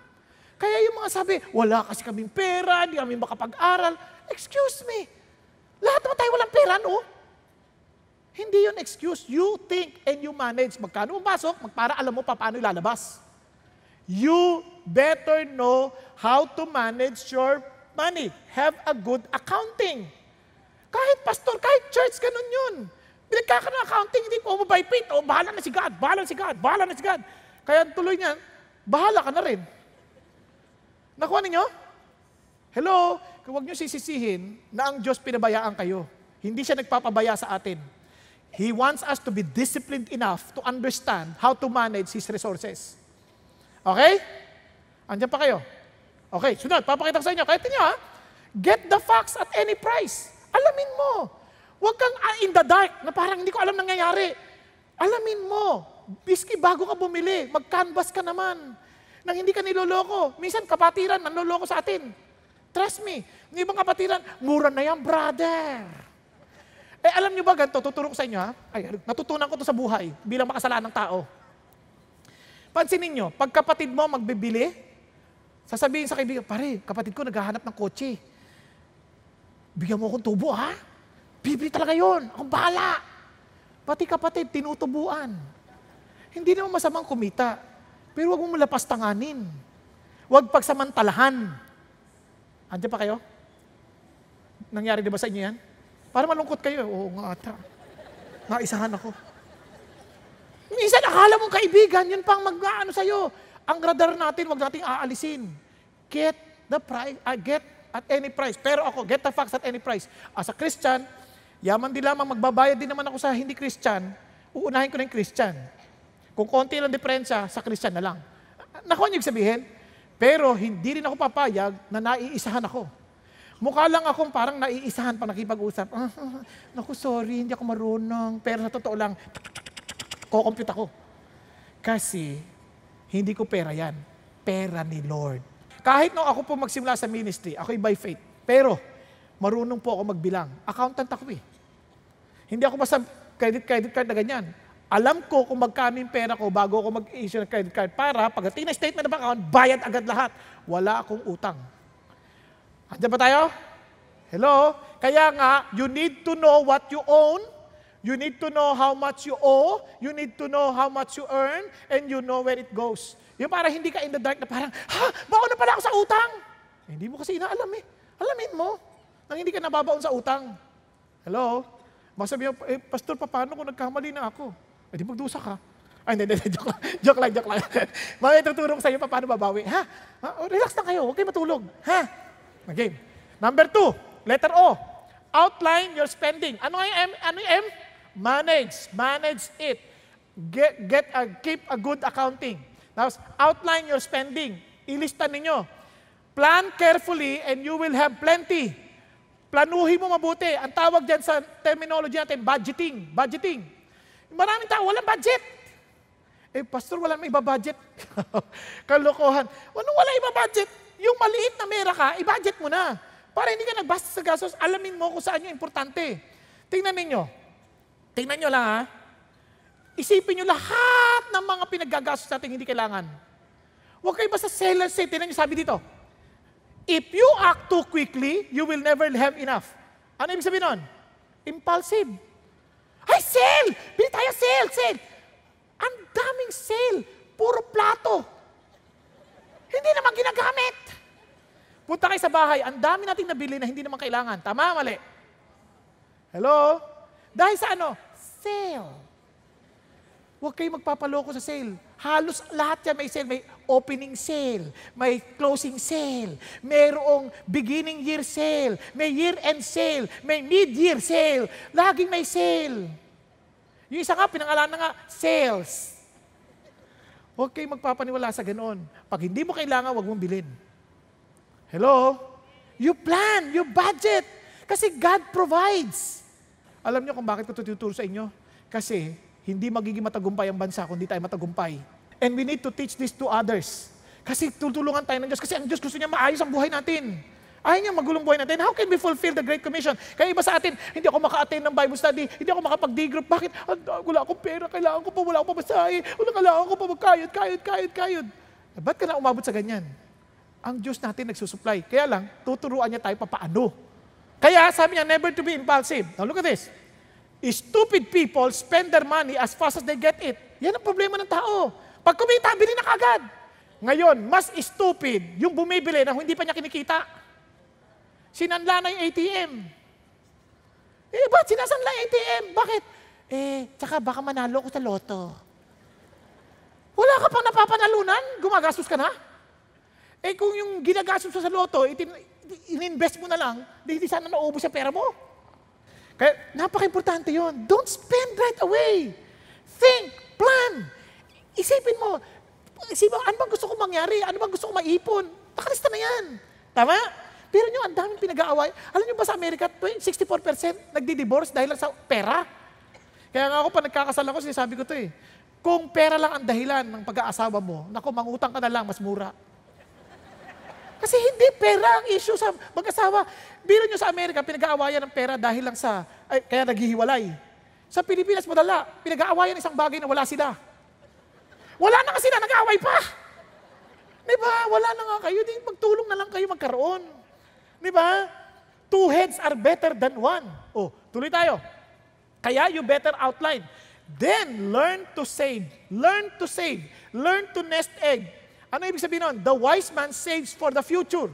Kaya yung mga sabi, wala kasi kaming pera, di kami makapag-aral. Excuse me. Lahat naman tayo walang pera, no? Hindi yun excuse. You think and you manage. Magkano pumasok, magpara alam mo pa paano ilalabas. You better know how to manage your money. Have a good accounting. Kahit pastor, kahit church, ganun yun. Pinagkakaroon ng accounting, hindi ko by faith. O, bahala na si God, bahala na si God, bahala na si God. Kaya tuloy niyan, bahala ka na rin. Nakuha ninyo? Hello? Huwag niyo sisisihin na ang Diyos pinabayaan kayo. Hindi siya nagpapabaya sa atin. He wants us to be disciplined enough to understand how to manage His resources. Okay? Andiyan pa kayo. Okay, sunod, papakita ko sa inyo. Kahit niyo ha, get the facts at any price. Alamin mo. Huwag kang ah, in the dark na parang hindi ko alam nangyayari. Alamin mo. Biski bago ka bumili, mag-canvas ka naman. Nang hindi ka niloloko. Minsan kapatiran, nanloloko sa atin. Trust me. Yung ibang kapatiran, mura na yan, brother. Eh, alam nyo ba ganito? Tuturo ko sa inyo, ha? Ay, natutunan ko to sa buhay bilang makasalanang tao. Pansinin nyo, pag kapatid mo magbibili, sasabihin sa kaibigan, pare, kapatid ko naghahanap ng kotse. Bigyan mo akong tubo, ha? Bibili talaga yon. Akong bahala. Pati kapatid, tinutubuan. Hindi naman masamang kumita. Pero huwag mo malapas tanganin. Huwag pagsamantalahan. Andiyan pa kayo? Nangyari di ba sa inyo yan? Para malungkot kayo. Oo nga ata. Naisahan ako. Minsan akala mong kaibigan, yun pang mag-ano sa'yo. Ang radar natin, wag nating aalisin. Get the price, uh, get at any price. Pero ako, get the facts at any price. As a Christian, yaman din lamang magbabayad din naman ako sa hindi Christian, uunahin ko na yung Christian. Kung konti lang diferensya, sa Christian na lang. Nakuha niyo sabihin? Pero hindi rin ako papayag na naiisahan ako. Mukha lang akong parang naiisahan pa nakipag-usap. Ah, <laughs> naku, sorry, hindi ako marunong. Pero sa totoo lang, kukompute ako. Kasi, hindi ko pera yan. Pera ni Lord. Kahit nung ako po magsimula sa ministry, ako'y by faith. Pero, marunong po ako magbilang. Accountant ako eh. Hindi ako basta credit, credit card na ganyan. Alam ko kung magkano yung pera ko bago ako mag-issue ng credit card para pagdating na statement ng account, bayad agad lahat. Wala akong utang. Andiyan ba tayo? Hello? Kaya nga, you need to know what you own You need to know how much you owe, you need to know how much you earn, and you know where it goes. Yung para hindi ka in the dark na parang, ha, baon na pala ako sa utang. Eh, hindi mo kasi inaalam eh. Alamin mo, nang hindi ka nababaon sa utang. Hello? Baka sabihin, eh, Pastor, paano kung nagkamali na ako? Eh, di magdusa ka. Ay, hindi, hindi, <laughs> joke lang, joke lang, joke lang. <laughs> Mamaya tutulong sa iyo paano babawi. Ha? ha? Oh, relax na kayo, huwag kayo matulog. Ha? Okay. Number two, letter O. Outline your spending. Ano yung M? Ano yung M? Manage. Manage it. Get, get a, keep a good accounting. Tapos, outline your spending. Ilista ninyo. Plan carefully and you will have plenty. Planuhin mo mabuti. Ang tawag dyan sa terminology natin, budgeting. Budgeting. Maraming tao, walang budget. Eh, pastor, wala may iba-budget. <laughs> Kalokohan. Ano wala iba-budget? Yung maliit na mera ka, i-budget mo na. Para hindi ka nagbasta sa gastos, alamin mo kung saan yung importante. Tingnan ninyo, Tingnan nyo lang ha. Isipin nyo lahat ng mga pinaggagastos natin hindi kailangan. Huwag kayo basta seller say. Tingnan nyo sabi dito. If you act too quickly, you will never have enough. Ano ibig sabihin nun? Impulsive. Ay, sale! Bili tayo sale, sale! Ang daming sale. Puro plato. Hindi naman ginagamit. Punta kayo sa bahay, ang dami nating nabili na hindi naman kailangan. Tama, mali? Hello? Dahil sa ano? Sale. Huwag kayo magpapaloko sa sale. Halos lahat yan may sale. May opening sale, may closing sale, mayroong beginning year sale, may year-end sale, may mid-year sale. Laging may sale. Yung isa nga, pinangalan na nga, sales. Huwag kayo magpapaniwala sa ganoon. Pag hindi mo kailangan, huwag mong bilhin. Hello? You plan, you budget. Kasi God provides. Alam niyo kung bakit ko tututuro sa inyo? Kasi hindi magiging matagumpay ang bansa kung hindi tayo matagumpay. And we need to teach this to others. Kasi tutulungan tayo ng Diyos. Kasi ang Diyos gusto niya maayos ang buhay natin. Ayaw niya magulong buhay natin. How can we fulfill the Great Commission? Kaya iba sa atin, hindi ako maka-attend ng Bible study, hindi ako makapag-D group. Bakit? Wala akong pera, kailangan ko pa, wala akong pamasahe, wala kailangan ko pa magkayod, kayod, kayod, kayod. Ba't ka na umabot sa ganyan? Ang Diyos natin nagsusupply. Kaya lang, tuturuan niya tayo papaano. Kaya sabi niya, never to be impulsive. Now look at this. Stupid people spend their money as fast as they get it. Yan ang problema ng tao. Pag kumita, bili na kagad. Ngayon, mas stupid yung bumibili na hindi pa niya kinikita. Sinanla na yung ATM. Eh, ba't sinasanla yung ATM? Bakit? Eh, tsaka baka manalo ko sa loto. Wala ka pang napapanalunan? Gumagastos ka na? Eh, kung yung ginagastos sa loto, itin, in-invest mo na lang, di, di sana naubos sa pera mo. Kaya napaka-importante yon. Don't spend right away. Think, plan. Isipin mo, isipin mo, ano bang gusto ko mangyari? Ano bang gusto ko maipon? Nakalista na yan. Tama? Pero nyo, ang daming pinag-aaway. Alam nyo ba sa Amerika, 64% nagdi-divorce dahil sa pera? Kaya nga ako, pa nagkakasal ako, sinasabi ko to eh. Kung pera lang ang dahilan ng pag-aasawa mo, naku, mangutang ka na lang, mas mura. Kasi hindi pera ang issue sa mag-asawa. Biro nyo sa Amerika, pinag-aawayan ng pera dahil lang sa, ay, kaya naghihiwalay. Sa Pilipinas, madala, pinag-aawayan isang bagay na wala sila. Wala na nga sila, nag-away pa. Di ba? Wala na nga kayo. Di, magtulong na lang kayo magkaroon. Di ba? Two heads are better than one. Oh, tuloy tayo. Kaya you better outline. Then, learn to save. Learn to save. Learn to nest egg. Ano ibig sabihin nun? The wise man saves for the future.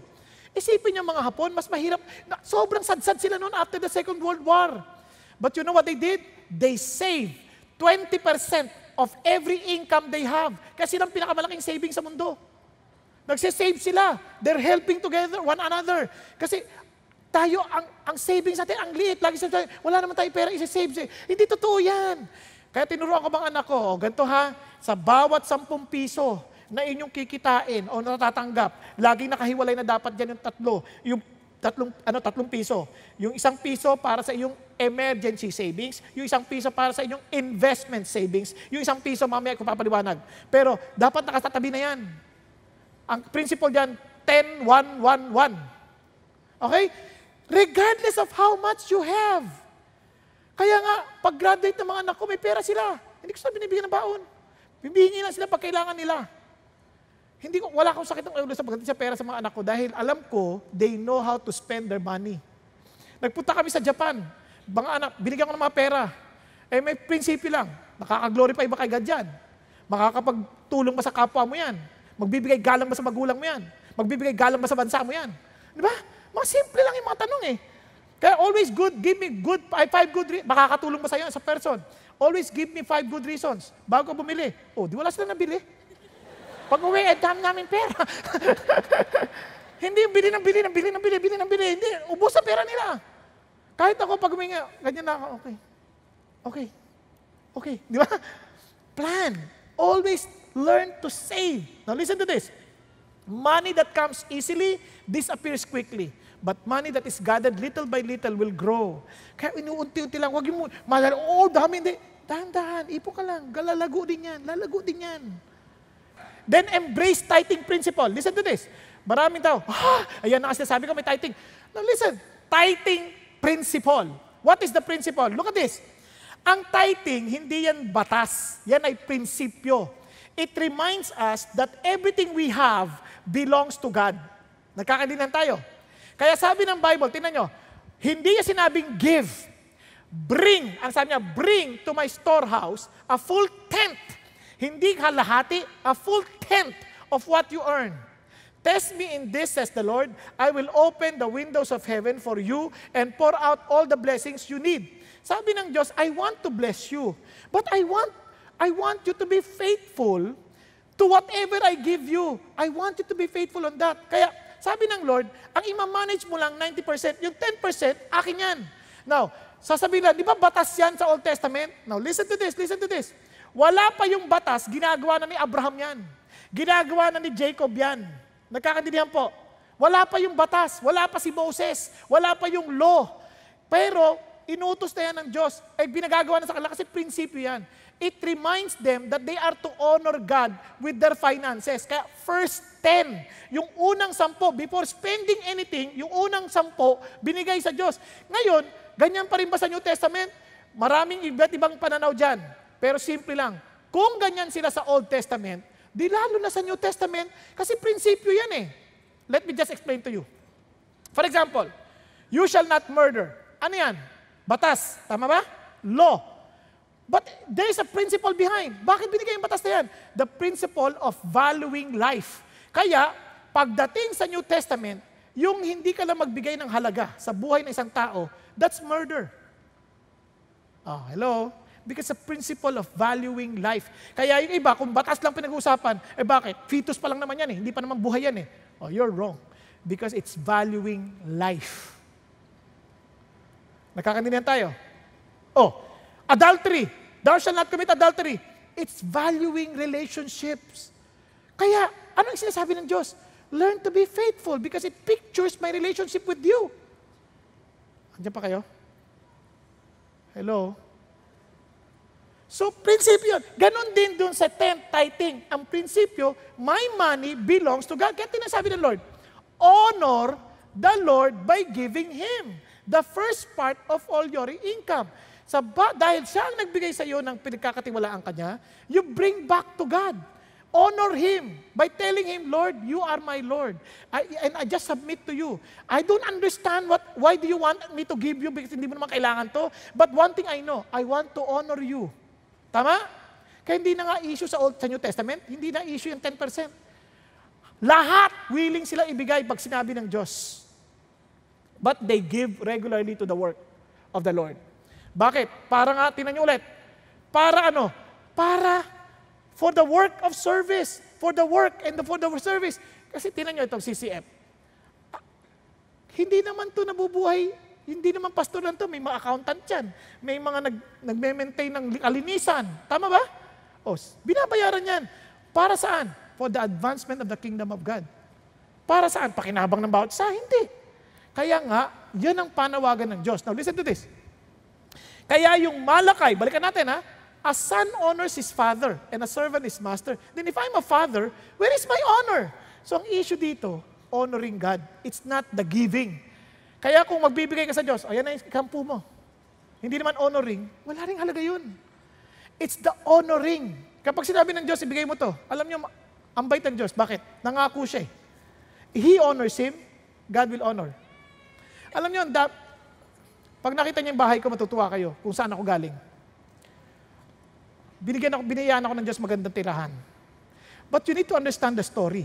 Isipin niyo mga Hapon, mas mahirap. Sobrang sadsad sila noon after the Second World War. But you know what they did? They saved 20% of every income they have. Kasi silang pinakamalaking saving sa mundo. Nagsisave sila. They're helping together one another. Kasi tayo, ang, ang savings natin, ang liit. Lagi sabi, wala naman tayo pera, isi-save. Hindi totoo yan. Kaya tinuruan ko mga anak ko, o, ganito ha, sa bawat 10 piso na inyong kikitain o natatanggap, laging nakahiwalay na dapat dyan yung tatlo. Yung tatlong, ano, tatlong piso. Yung isang piso para sa iyong emergency savings, yung isang piso para sa inyong investment savings, yung isang piso mamaya ko papaliwanag. Pero dapat nakatatabi na yan. Ang principle diyan, 10, 1, 1, 1. Okay? Regardless of how much you have. Kaya nga, pag graduate ng mga anak ko, may pera sila. Hindi ko sila binibigyan ng baon. Bibigyan lang sila pag kailangan nila. Hindi ko, wala akong sakit ng ulo sa pagdating sa pera sa mga anak ko dahil alam ko, they know how to spend their money. Nagpunta kami sa Japan. Mga anak, binigyan ko ng mga pera. Eh may prinsipyo lang. Nakaka-glorify ba kay God yan? Makakapagtulong ba sa kapwa mo yan? Magbibigay galang ba sa magulang mo yan? Magbibigay galang ba sa bansa mo yan? Di ba? Mga simple lang yung mga tanong eh. Kaya always good, give me good, five good, re- makakatulong ba sa iyo sa person? Always give me five good reasons bago bumili. Oh, di wala sila nabili. Pag uwi, eh, dami namin pera. <laughs> hindi bili ng bili ng bili ng bili, bili ng bili. Hindi, ubos sa pera nila. Kahit ako pag uminga, ganyan na ako, okay. Okay. Okay. Di ba? Plan. Always learn to save. Now listen to this. Money that comes easily disappears quickly. But money that is gathered little by little will grow. Kaya inuunti-unti lang. Huwag yung, malala, oh, dami, hindi. Dahan-dahan, ipo ka lang. Galalago din yan. Lalago din yan. Then embrace tithing principle. Listen to this. Maraming tao, ah, ayan na kasi sabi ko may tithing. Now listen, tithing principle. What is the principle? Look at this. Ang tithing, hindi yan batas. Yan ay prinsipyo. It reminds us that everything we have belongs to God. Nagkakaintindihan tayo. Kaya sabi ng Bible, tingnan nyo, hindi niya sinabing give. Bring, ang sabi niya, bring to my storehouse a full tenth. Hindi kalahati, a full tenth of what you earn. Test me in this, says the Lord. I will open the windows of heaven for you and pour out all the blessings you need. Sabi ng Diyos, I want to bless you. But I want I want you to be faithful to whatever I give you. I want you to be faithful on that. Kaya, sabi ng Lord, ang ima-manage mo lang 90%, yung 10%, akin yan. Now, sasabihin lang, di ba batas yan sa Old Testament? Now, listen to this, listen to this. Wala pa yung batas, ginagawa na ni Abraham yan. Ginagawa na ni Jacob yan. Nagkakaintindihan po. Wala pa yung batas, wala pa si Moses, wala pa yung law. Pero, inutos na yan ng Diyos. Ay, binagagawa na sa kanila kasi prinsipyo yan it reminds them that they are to honor God with their finances. Kaya first 10, yung unang sampo, before spending anything, yung unang sampo, binigay sa Diyos. Ngayon, ganyan pa rin ba sa New Testament? Maraming iba't ibang pananaw dyan. Pero simple lang, kung ganyan sila sa Old Testament, di lalo na sa New Testament, kasi prinsipyo yan eh. Let me just explain to you. For example, you shall not murder. Ano yan? Batas. Tama ba? Law. But there is a principle behind. Bakit binigay yung batas na yan? The principle of valuing life. Kaya, pagdating sa New Testament, yung hindi ka lang magbigay ng halaga sa buhay ng isang tao, that's murder. Oh, hello? Because the principle of valuing life. Kaya yung iba, kung batas lang pinag-uusapan, eh bakit? Fetus pa lang naman yan eh. Hindi pa naman buhay yan eh. Oh, you're wrong. Because it's valuing life. Nakakaintindihan tayo? Oh, Adultery. Thou shalt not commit adultery. It's valuing relationships. Kaya, anong sinasabi ng Diyos? Learn to be faithful because it pictures my relationship with you. Andiyan pa kayo? Hello? So, prinsipyo, ganun din dun sa tent tithing. Ang prinsipyo, my money belongs to God. Kaya tinasabi ng Lord, honor the Lord by giving Him the first part of all your income. Sa ba, dahil siya ang nagbigay sa iyo ng pinagkakatiwalaan kanya, you bring back to God. Honor Him by telling Him, Lord, you are my Lord. I, and I just submit to you. I don't understand what, why do you want me to give you because hindi mo naman kailangan to. But one thing I know, I want to honor you. Tama? Kaya hindi na nga issue sa Old sa New Testament, hindi na issue yung 10%. Lahat willing sila ibigay pag sinabi ng Diyos. But they give regularly to the work of the Lord. Bakit? Para nga, tinan nyo ulit. Para ano? Para for the work of service. For the work and the, for the service. Kasi tinan nyo itong CCF. Ah, Hindi naman to nabubuhay, hindi naman pastor lang to, may mga accountant yan. May mga nag, nagme-maintain ng kalinisan. Tama ba? O, binabayaran yan. Para saan? For the advancement of the kingdom of God. Para saan? Pakinabang ng bawat isa? Hindi. Kaya nga, yan ang panawagan ng Diyos. Now listen to this. Kaya yung malakay, balikan natin ha, a son honors his father and a servant his master. Then if I'm a father, where is my honor? So ang issue dito, honoring God. It's not the giving. Kaya kung magbibigay ka sa Diyos, ayan na yung kampo mo. Hindi naman honoring, wala ring halaga yun. It's the honoring. Kapag sinabi ng Diyos, ibigay mo to. Alam niyo, ang bait ng Diyos. Bakit? Nangako siya eh. He honors him, God will honor. Alam niyo, da- pag nakita niyo yung bahay ko, matutuwa kayo kung saan ako galing. Binigyan ako, binayaan ako ng Diyos magandang tirahan. But you need to understand the story.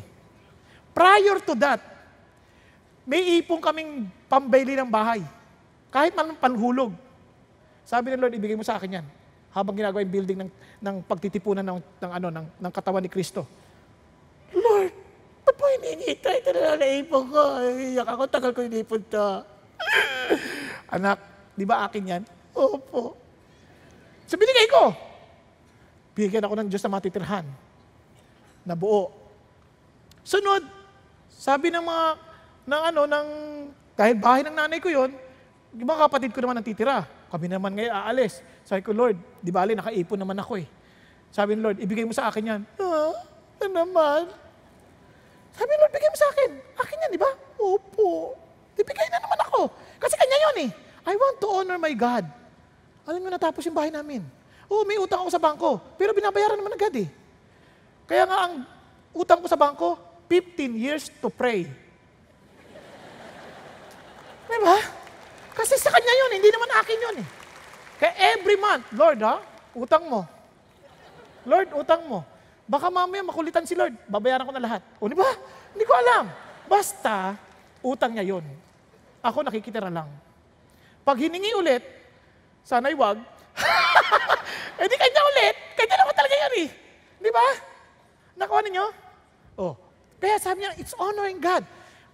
Prior to that, may ipong kaming pambili ng bahay. Kahit man panhulog. Sabi ng Lord, ibigay mo sa akin yan. Habang ginagawa yung building ng, ng pagtitipunan ng, ng, ano, ng, ng katawan ni Kristo. Lord, ba't mo hininita? Ito na lang naipon ko. Iyak ako, tagal ko inipon to. <laughs> Anak, di ba akin yan? Opo. So binigay ko. Bigyan ako ng Diyos na matitirhan. Na buo. Sunod, sabi ng mga, ng ano, ng, dahil bahay ng nanay ko yon, yung mga kapatid ko naman natitira. Kami naman ngayon aalis. Sabi ko, Lord, di bali, nakaipon naman ako eh. Sabi ni Lord, ibigay mo sa akin yan. Ah, ano naman? Sabi ni Lord, bigay mo sa akin. Akin yan, di ba? Opo. Ibigay na naman ako. Kasi kanya yun eh. I want to honor my God. Alam mo, natapos yung bahay namin. Oo, may utang ako sa bangko. Pero binabayaran naman agad eh. Kaya nga ang utang ko sa bangko, 15 years to pray. Di ba? Kasi sa kanya yun, hindi naman akin yun eh. Kaya every month, Lord ha, utang mo. Lord, utang mo. Baka mamaya makulitan si Lord, babayaran ko na lahat. O di ba? Hindi ko alam. Basta, utang niya yun. Ako nakikitira lang. Pag hiningi ulit, sana'y wag. <laughs> eh di kanya ulit. Kanya naman talaga yan eh. Di ba? Nakuha ninyo? Oh. Kaya sabi niya, it's honoring God.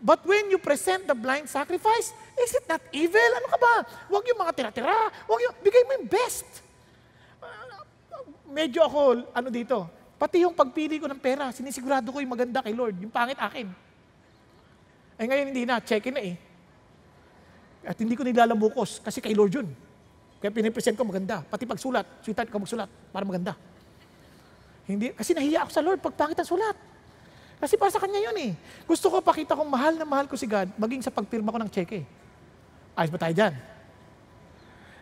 But when you present the blind sacrifice, is it not evil? Ano ka ba? Huwag yung mga tira-tira. Huwag yung, bigay mo yung best. Ah, medyo ako, ano dito, pati yung pagpili ko ng pera, sinisigurado ko yung maganda kay Lord, yung pangit akin. Eh ngayon hindi na, check-in na eh. At hindi ko nilalabukos kasi kay Lord yun. Kaya pinipresent ko maganda. Pati pagsulat, sweetheart ko magsulat para maganda. Hindi, kasi nahiya ako sa Lord pag pangit ang sulat. Kasi para sa Kanya yun eh. Gusto ko pakita kong mahal na mahal ko si God, maging sa pagpirma ko ng cheque. Ayos ba tayo dyan?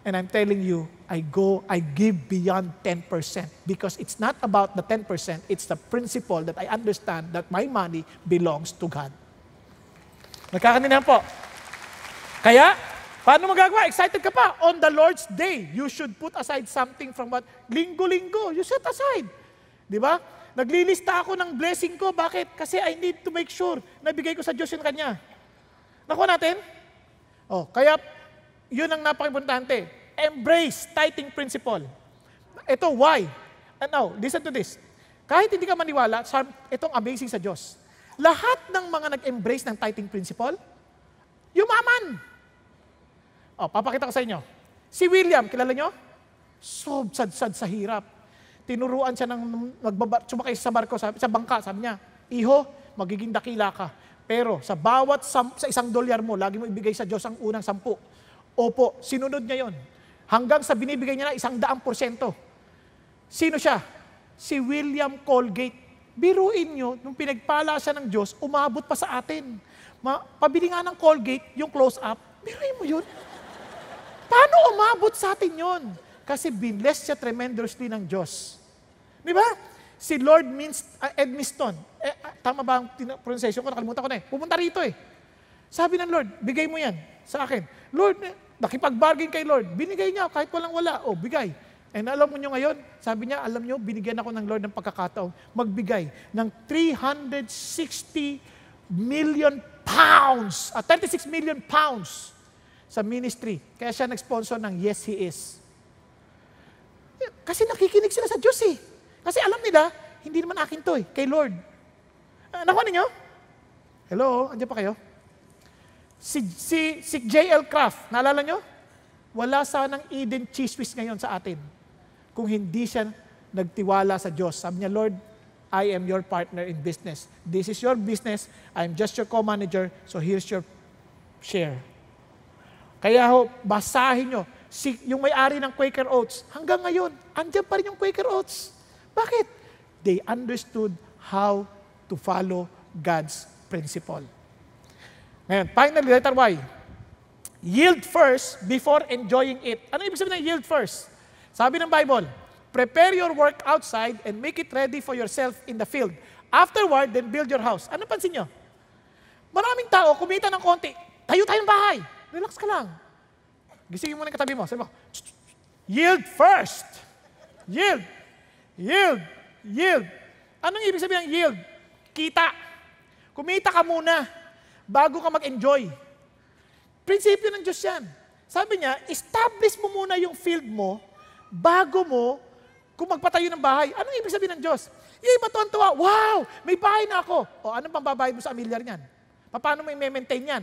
And I'm telling you, I go, I give beyond 10% because it's not about the 10%, it's the principle that I understand that my money belongs to God. Nagkakanindihan po. Kaya, paano magagawa? Excited ka pa? On the Lord's Day, you should put aside something from what? Linggo-linggo, you set aside. Di ba? Naglilista ako ng blessing ko. Bakit? Kasi I need to make sure na bigay ko sa Diyos yung Kanya. Nakuha natin? Oh, kaya yun ang napaka-importante. Embrace tithing principle. Ito, why? And now, listen to this. Kahit hindi ka maniwala, itong amazing sa Diyos. Lahat ng mga nag-embrace ng tithing principle, yumaman. Oh, papakita ko sa inyo. Si William, kilala nyo? Sob-sad-sad sa hirap. Tinuruan siya ng magbaba, sumakay sa barko, sabi, sa bangka, sabi niya, Iho, magiging dakila ka. Pero sa bawat sam, sa isang dolyar mo, lagi mo ibigay sa Diyos ang unang sampu. Opo, sinunod niya yon. Hanggang sa binibigay niya na isang daang porsyento. Sino siya? Si William Colgate. Biruin nyo, nung pinagpala siya ng Diyos, umabot pa sa atin. Ma, pabili nga ng Colgate, yung close-up, biruin mo yun. Paano umabot sa atin yon? Kasi binless siya tremendously ng Diyos. Di ba? Si Lord means uh, Edmiston. Eh, uh, tama ba ang pronunciation ko? Nakalimutan ko na eh. Pumunta rito eh. Sabi ng Lord, bigay mo yan sa akin. Lord, eh, nakipag-bargain kay Lord. Binigay niya kahit walang wala. O, bigay. And alam mo nyo ngayon, sabi niya, alam nyo, binigyan ako ng Lord ng pagkakataon magbigay ng 360 million pounds, uh, 36 million pounds sa ministry. Kaya siya nag-sponsor ng Yes, He Is. Kasi nakikinig sila sa Diyos eh. Kasi alam nila, hindi naman akin to eh, kay Lord. Uh, nakuha ninyo? Hello, andiyan pa kayo? Si, si, si J.L. Kraft, naalala nyo? Wala sanang Eden cheese whiz ngayon sa atin kung hindi siya nagtiwala sa Diyos. Sabi niya, Lord, I am your partner in business. This is your business. I'm just your co-manager. So here's your share. Kaya ho, basahin nyo. Si, yung may-ari ng Quaker Oats, hanggang ngayon, andyan pa rin yung Quaker Oats. Bakit? They understood how to follow God's principle. Ngayon, finally, letter Y. Yield first before enjoying it. Ano ibig sabihin ng yield first? Sabi ng Bible, prepare your work outside and make it ready for yourself in the field. Afterward, then build your house. Ano pansin nyo? Maraming tao, kumita ng konti, tayo tayong bahay. Relax ka lang. Gisingin mo na katabi mo. Sabi mo, yield first. Yield. Yield. Yield. Anong ibig sabihin ng yield? Kita. Kumita ka muna bago ka mag-enjoy. Prinsipyo ng Diyos yan. Sabi niya, establish mo muna yung field mo bago mo kung magpatayo ng bahay. Anong ibig sabihin ng Diyos? Yung iba tuwan-tuwa, wow, may bahay na ako. O anong pang babayad mo sa amilyar niyan? Paano mo i-maintain yan?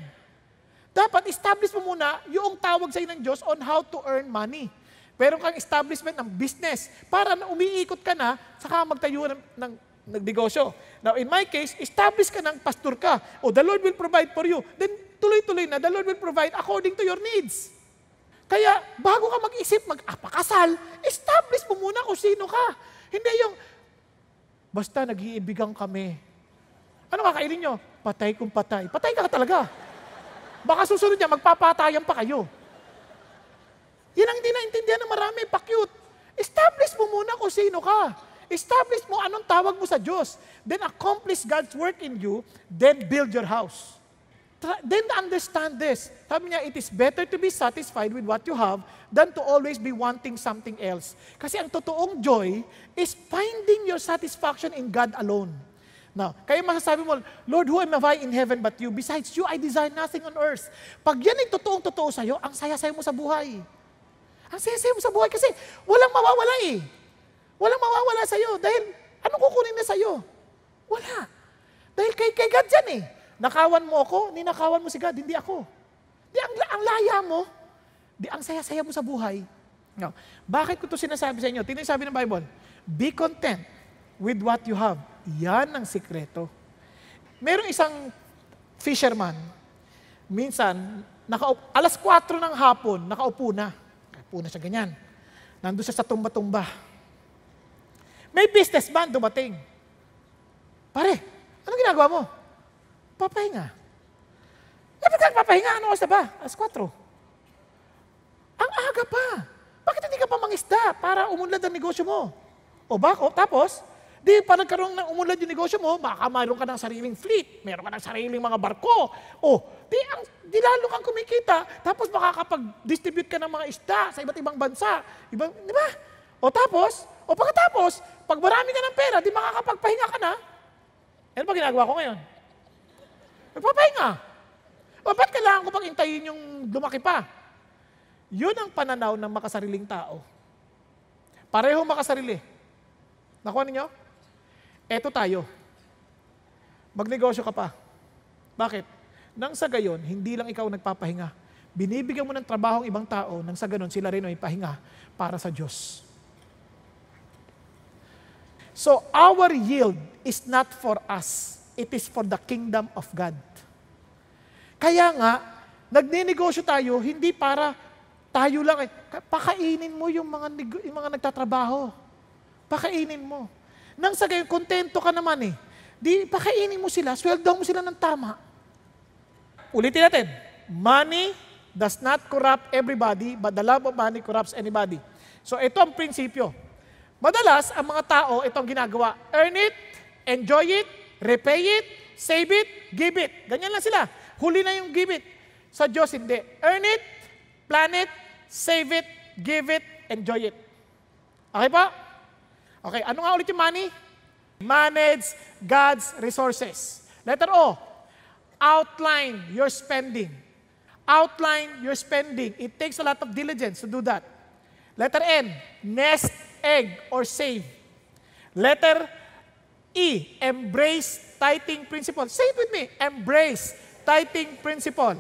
Dapat establish mo muna yung tawag sa ng Diyos on how to earn money. Meron kang establishment ng business para na umiikot ka na, saka magtayo ng, ng nagnegosyo. Now, in my case, establish ka ng pastor ka. O, the Lord will provide for you. Then, tuloy-tuloy na, the Lord will provide according to your needs. Kaya, bago ka mag-isip, mag-apakasal, establish mo muna kung sino ka. Hindi yung, basta nag-iibigan kami. Ano kakainin nyo? Patay kung patay. Patay ka talaga. Baka susunod niya, magpapatayan pa kayo. Yan ang hindi naintindihan ng marami, pakyut. Establish mo muna kung sino ka. Establish mo anong tawag mo sa Diyos. Then accomplish God's work in you, then build your house. Then understand this. Sabi niya, it is better to be satisfied with what you have than to always be wanting something else. Kasi ang totoong joy is finding your satisfaction in God alone. Now, kaya masasabi mo, Lord, who am I in heaven but you? Besides you, I desire nothing on earth. Pag yan ay totoong-totoo sa'yo, ang saya-saya mo sa buhay. Ang saya-saya mo sa buhay kasi walang mawawala eh. Walang mawawala sa'yo dahil anong kukunin na sa'yo? Wala. Dahil kay, kay God yan eh. Nakawan mo ako, ninakawan mo si God, hindi ako. Di ang, ang laya mo, di ang saya-saya mo sa buhay. Now, bakit ko to sinasabi sa inyo? Tingnan sabi ng Bible, be content with what you have. Yan ang sikreto. Merong isang fisherman, minsan, nakaup, alas 4 ng hapon, nakaupo na. Nakaupo na siya ganyan. Nandun siya sa tumba-tumba. May businessman dumating. Pare, ano ginagawa mo? Papahinga. Eh, ba't papahinga? Ano oras na ba? Alas 4. Ang aga pa. Bakit hindi ka pa mangisda para umunlad ang negosyo mo? O bako, tapos, di pa nagkaroon ng umunlad yung negosyo mo, baka mayroon ka ng sariling fleet, mayroon ka ng sariling mga barko. O, di, ang, di lalo kang kumikita, tapos makakapag-distribute ka ng mga isda sa iba't ibang bansa. Ibang, di ba? O tapos, o pagkatapos, pag marami ka ng pera, di makakapagpahinga ka na. Ano ba ginagawa ko ngayon? Magpapahinga. O ba't kailangan ko pang intayin yung lumaki pa? Yun ang pananaw ng makasariling tao. Pareho makasarili. Nakuha ninyo? Eto tayo. Magnegosyo ka pa. Bakit? Nang sa gayon, hindi lang ikaw nagpapahinga. Binibigyan mo ng trabaho ang ibang tao, nang sa ganon, sila rin ay pahinga para sa Diyos. So, our yield is not for us. It is for the kingdom of God. Kaya nga, nagninegosyo tayo, hindi para tayo lang eh. Pakainin mo yung mga, yung mga nagtatrabaho. Pakainin mo. Nang sa gayon, kontento ka naman eh. Di, pakainin mo sila, sweldo mo sila ng tama. Ulitin natin. Money does not corrupt everybody, but the love of money corrupts anybody. So ito ang prinsipyo. Madalas, ang mga tao, ito ang ginagawa. Earn it, enjoy it, repay it, save it, give it. Ganyan lang sila. Huli na yung give it. Sa Diyos, hindi. Earn it, plan it, save it, give it, enjoy it. Okay po? Okay, ano nga ulit yung money? Manage God's resources. Letter O, outline your spending. Outline your spending. It takes a lot of diligence to do that. Letter N, nest egg or save. Letter E, embrace tithing principle. Say it with me, embrace tithing principle.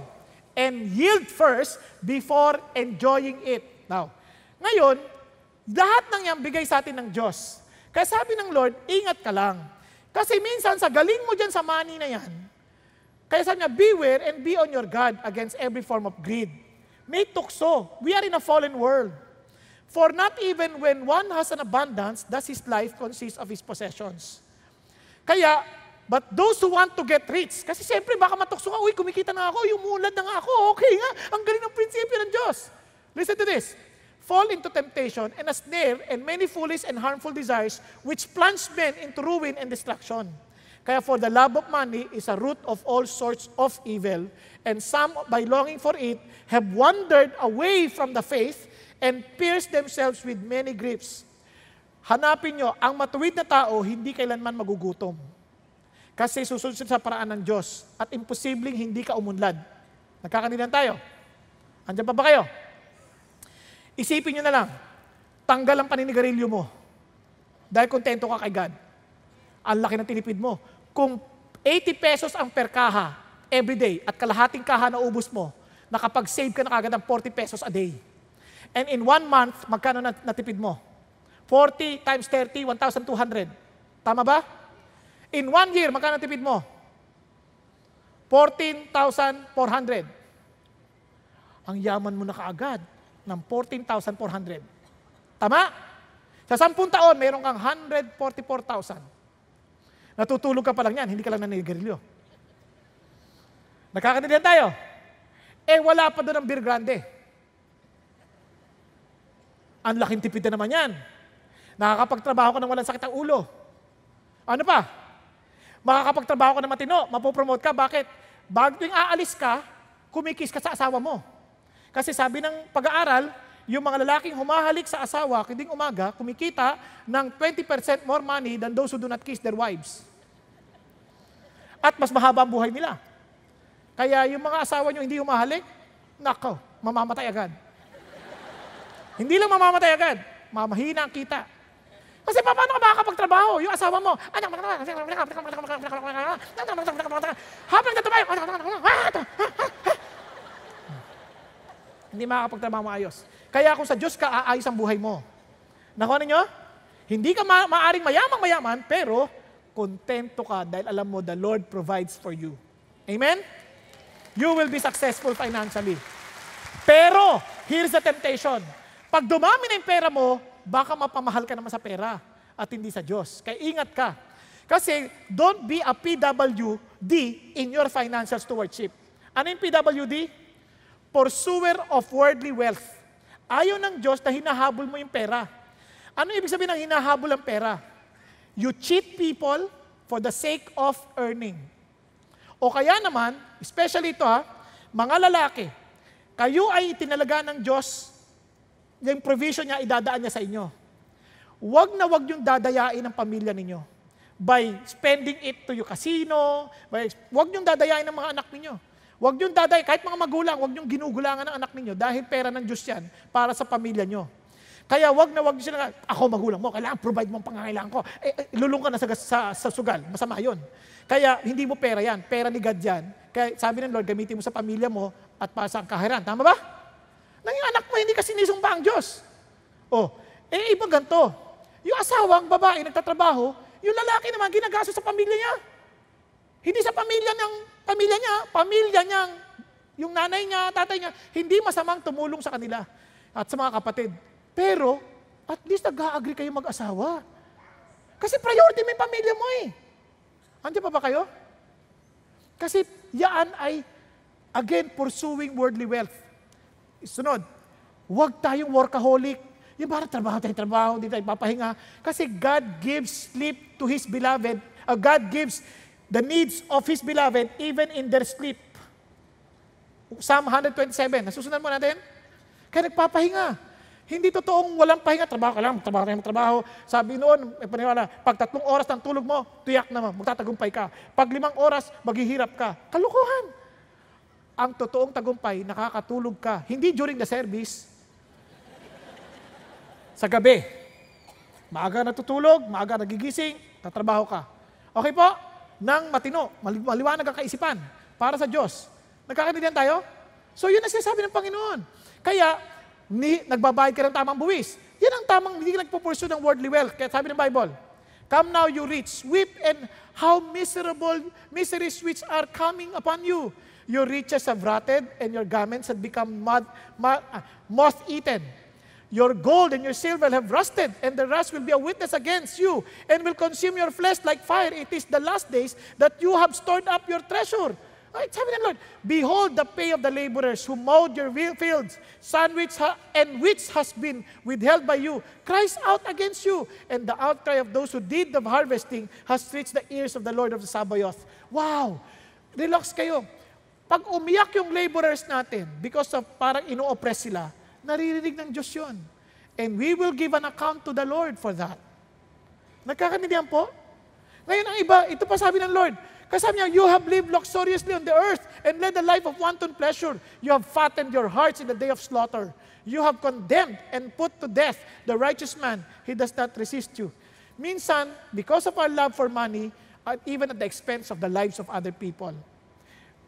And yield first before enjoying it. Now, ngayon, lahat ng yan bigay sa atin ng Diyos. Kaya sabi ng Lord, ingat ka lang. Kasi minsan sa galing mo dyan sa money na yan, kaya sabi niya, beware and be on your guard against every form of greed. May tukso. We are in a fallen world. For not even when one has an abundance, does his life consist of his possessions. Kaya, but those who want to get rich, kasi siyempre baka matukso ka, uy, kumikita na ako, yung mulad na ako, okay nga, ang galing ng prinsipyo ng Diyos. Listen to this. Fall into temptation and a snare and many foolish and harmful desires which plunge men into ruin and destruction. Kaya for the love of money is a root of all sorts of evil, and some, by longing for it, have wandered away from the faith and pierced themselves with many griefs. Hanapin nyo, ang matuwid na tao, hindi kailanman magugutom. Kasi susunod sa paraan ng Diyos at imposibleng hindi ka umunlad. Nagkakanilan tayo. Andiyan pa ba kayo? Isipin nyo na lang, tanggal ang paninigarilyo mo dahil kontento ka kay God. Ang laki ng tinipid mo. Kung 80 pesos ang per kaha every day at kalahating kaha na ubus mo, nakapag-save ka na kagad ng 40 pesos a day. And in one month, magkano na natipid mo? 40 times 30, 1,200. Tama ba? In one year, magkano tipid mo? 14,400. Ang yaman mo na kaagad ng 14,400. Tama? Sa 10 taon, meron kang 144,000. Natutulog ka pa lang yan, hindi ka lang naninigarilyo. Nakakanilan tayo. Eh, wala pa doon ang beer grande. Ang laking tipid na naman yan. Nakakapagtrabaho ka ng walang sakit ang ulo. Ano pa? Makakapagtrabaho ka ng matino, mapopromote ka. Bakit? Bago yung aalis ka, kumikis ka sa asawa mo. Kasi sabi ng pag-aaral, yung mga lalaking humahalik sa asawa, kiding umaga, kumikita ng 20% more money than those who do not kiss their wives. At mas mahaba ang buhay nila. Kaya yung mga asawa nyo hindi humahalik, nako, mamamatay agad. hindi lang mamamatay agad, mamahina ang kita. Kasi paano ka makakapagtrabaho? Yung asawa mo, habang nagtatrabaho, hindi makakapagtrabaho maayos. Kaya kung sa Diyos ka, aayos ang buhay mo. Nakuha ninyo? Hindi ka ma- maaring mayamang mayaman, pero kontento ka dahil alam mo the Lord provides for you. Amen? You will be successful financially. Pero, here's the temptation. Pag dumami na yung pera mo, baka mapamahal ka naman sa pera at hindi sa Diyos. Kaya ingat ka. Kasi don't be a PWD in your financial stewardship. Ano yung PWD? Pursuer of worldly wealth. Ayaw ng Diyos na hinahabol mo yung pera. Ano ibig sabihin ng hinahabol ang pera? You cheat people for the sake of earning. O kaya naman, especially ito ha, mga lalaki, kayo ay itinalaga ng Diyos, yung provision niya, idadaan niya sa inyo. Huwag na huwag yung dadayain ng pamilya ninyo by spending it to your casino, by, huwag yung dadayain ng mga anak ninyo. Huwag yung daday, kahit mga magulang, huwag yung ginugulangan ng anak ninyo dahil pera ng Diyos yan para sa pamilya nyo. Kaya wag na wag sila, ako magulang mo, kailangan provide mo ang pangangailangan ko. Eh, eh, lulong ka na sa, sa, sa sugal, masama yon. Kaya hindi mo pera yan, pera ni God yan. Kaya sabi ng Lord, gamitin mo sa pamilya mo at para sa kahiran. Tama ba? Nang yung anak mo, hindi kasi nisumba ang Diyos. Oh, eh iba ganito. Yung asawang babae nagtatrabaho, yung lalaki naman ginagaso sa pamilya niya. Hindi sa pamilya ng pamilya niya, pamilya niyang, yung nanay niya, tatay niya, hindi masamang tumulong sa kanila at sa mga kapatid. Pero, at least nag-agree kayo mag-asawa. Kasi priority yung pamilya mo eh. Andiyan pa ba kayo? Kasi yan ay, again, pursuing worldly wealth. Sunod, huwag tayong workaholic. Yung parang trabaho tayo, trabaho, hindi tayo papahinga. Kasi God gives sleep to His beloved. Uh, God gives the needs of His beloved even in their sleep. Psalm 127, nasusunod mo natin? Kaya nagpapahinga. Hindi totoong walang pahinga, trabaho ka lang, trabaho ka lang, trabaho. Sabi noon, may paniwala, pag tatlong oras ng tulog mo, tuyak naman, magtatagumpay ka. Pag limang oras, maghihirap ka. Kalukuhan. Ang totoong tagumpay, nakakatulog ka. Hindi during the service. Sa gabi. Maaga natutulog, maaga nagigising, tatrabaho ka. Okay po? Nang matino, mali- maliwanag ang kaisipan para sa Diyos. Nagkakaintindihan tayo? So yun ang sinasabi ng Panginoon. Kaya, ni, nagbabayad ka ng tamang buwis. Yan ang tamang, hindi ka nagpo-pursue ng worldly wealth. Kaya sabi ng Bible, Come now, you rich, weep and how miserable miseries which are coming upon you. Your riches have rotted, and your garments have become uh, moth-eaten. Your gold and your silver have rusted, and the rust will be a witness against you, and will consume your flesh like fire. It is the last days that you have stored up your treasure. Right? Sabi ng Lord, Behold the pay of the laborers who mowed your fields, sun which ha- and which has been withheld by you, cries out against you, and the outcry of those who did the harvesting has reached the ears of the Lord of the Sabaoth. Wow! Relax kayo. Pag umiyak yung laborers natin because of parang ino-oppress sila, naririnig ng Diyos yun. And we will give an account to the Lord for that. Nagkakanindihan po? Ngayon ang iba, ito pa sabi ng Lord, kasi sabi niya, you have lived luxuriously on the earth and led a life of wanton pleasure. You have fattened your hearts in the day of slaughter. You have condemned and put to death the righteous man. He does not resist you. Minsan, because of our love for money, at even at the expense of the lives of other people.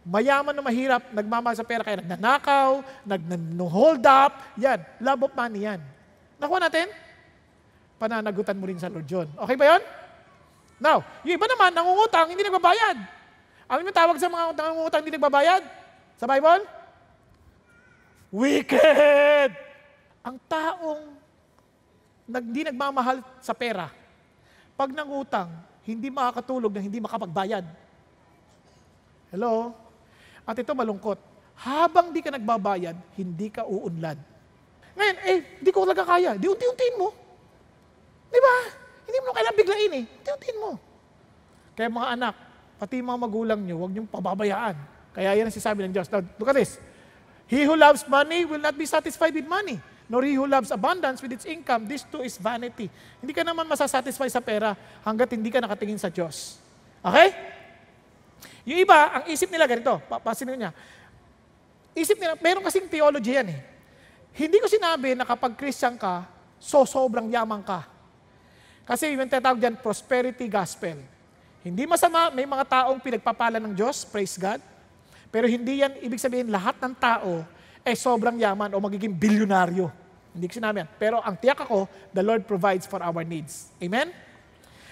Mayaman na mahirap, nagmamahal sa pera, kaya nagnanakaw, nag-hold up, yan, love of money yan. Nakuha natin? Pananagutan mo rin sa Lord yun. Okay ba yun? Now, yung iba naman, nangungutang, hindi nagbabayad. Alam mo tawag sa mga nangungutang hindi nagbabayad? Sa Bible? Wicked! Ang taong hindi nagmamahal sa pera, pag nangutang, hindi makakatulog na hindi makapagbayad. Hello? At ito malungkot. Habang di ka nagbabayad, hindi ka uunlad. Ngayon, eh, di ko talaga kaya. Di unti-untiin mo. Di ba? Hindi mo kailangan biglain eh. Unti-untiin mo. Kaya mga anak, pati mga magulang nyo, huwag niyong pababayaan. Kaya yan ang sinasabi ng Diyos. Now, look at this. He who loves money will not be satisfied with money, nor he who loves abundance with its income. This too is vanity. Hindi ka naman masasatisfy sa pera hanggat hindi ka nakatingin sa Diyos. Okay? Yung iba, ang isip nila ganito, papasin niya. Isip nila, meron kasing theology yan eh. Hindi ko sinabi na kapag Christian ka, so sobrang yaman ka. Kasi yung tinatawag dyan, prosperity gospel. Hindi masama, may mga taong pinagpapala ng Diyos, praise God. Pero hindi yan, ibig sabihin, lahat ng tao ay eh, sobrang yaman o magiging bilyonaryo. Hindi ko sinabi yan. Pero ang tiyak ako, the Lord provides for our needs. Amen?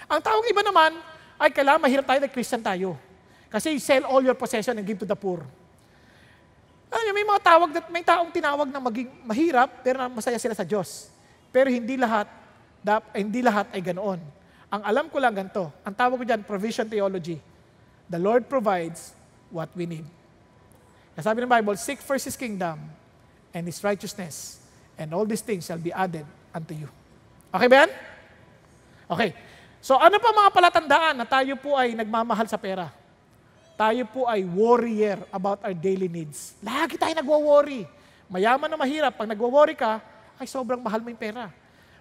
Ang taong iba naman, ay kailangan mahirap tayo na Christian tayo. Kasi sell all your possession and give to the poor. Alam niyo, may mga tawag, may taong tinawag na maging mahirap, pero masaya sila sa Diyos. Pero hindi lahat, dap, hindi lahat ay ganoon. Ang alam ko lang ganito, ang tawag ko dyan, provision theology. The Lord provides what we need. Sabi ng Bible, seek first His kingdom and His righteousness, and all these things shall be added unto you. Okay ba yan? Okay. So ano pa mga palatandaan na tayo po ay nagmamahal sa pera? Tayo po ay warrior about our daily needs. Lagi tayo nagwo-worry. Mayaman na mahirap, pag nagwo-worry ka, ay sobrang mahal mo yung pera.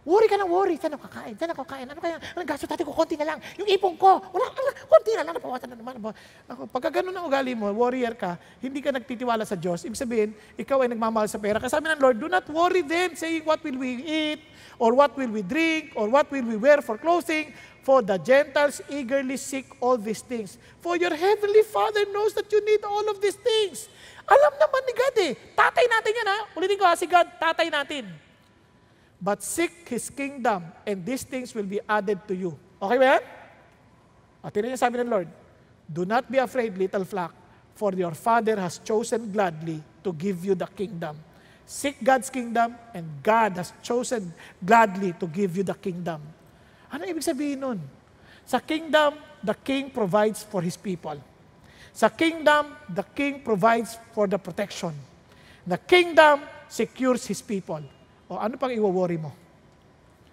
Worry ka ng worry. Saan ako kakain? Saan ako kakain? Ano kaya? Anong gasto natin ko? Konti na lang. Yung ipon ko, wala, wala konti na lang. Napawasan na naman. Ako, pagka ganun ang ugali mo, warrior ka, hindi ka nagtitiwala sa Diyos. Ibig sabihin, ikaw ay nagmamahal sa pera. Kasi sabi ng Lord, do not worry then, saying, what will we eat? Or what will we drink? Or what will we wear for clothing? For the Gentiles eagerly seek all these things. For your heavenly Father knows that you need all of these things. Alam naman ni God eh. Tatay natin yan ha. Ulitin ko ha, si God, tatay natin. But seek His kingdom, and these things will be added to you. Okay ba yan? At niya sabi ng Lord, Do not be afraid, little flock, for your Father has chosen gladly to give you the kingdom. Seek God's kingdom, and God has chosen gladly to give you the kingdom. Ano ibig sabihin nun? Sa kingdom, the king provides for his people. Sa kingdom, the king provides for the protection. The kingdom secures His people. O ano pang iwo-worry mo?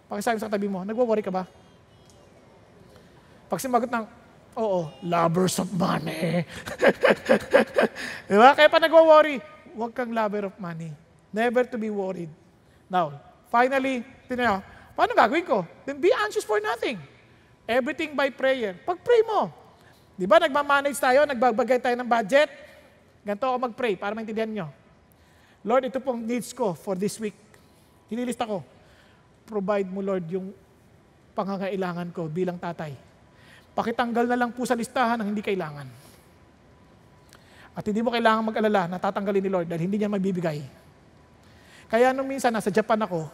Pakisabi sa katabi mo, nagwo-worry ka ba? Pag sumagot ng, oo, lovers of money. <laughs> Di ba? Kaya pa nagwo-worry, huwag kang lover of money. Never to be worried. Now, finally, tinan paano gagawin ko? Then be anxious for nothing. Everything by prayer. Pag-pray mo. Di ba, nagmamanage tayo, nagbabagay tayo ng budget. Ganito ako mag-pray para maintindihan nyo. Lord, ito pong needs ko for this week. Hinilista ko. Provide mo, Lord, yung pangangailangan ko bilang tatay. Pakitanggal na lang po sa listahan ang hindi kailangan. At hindi mo kailangan mag-alala na tatanggalin ni Lord dahil hindi niya mabibigay. Kaya nung minsan nasa Japan ako,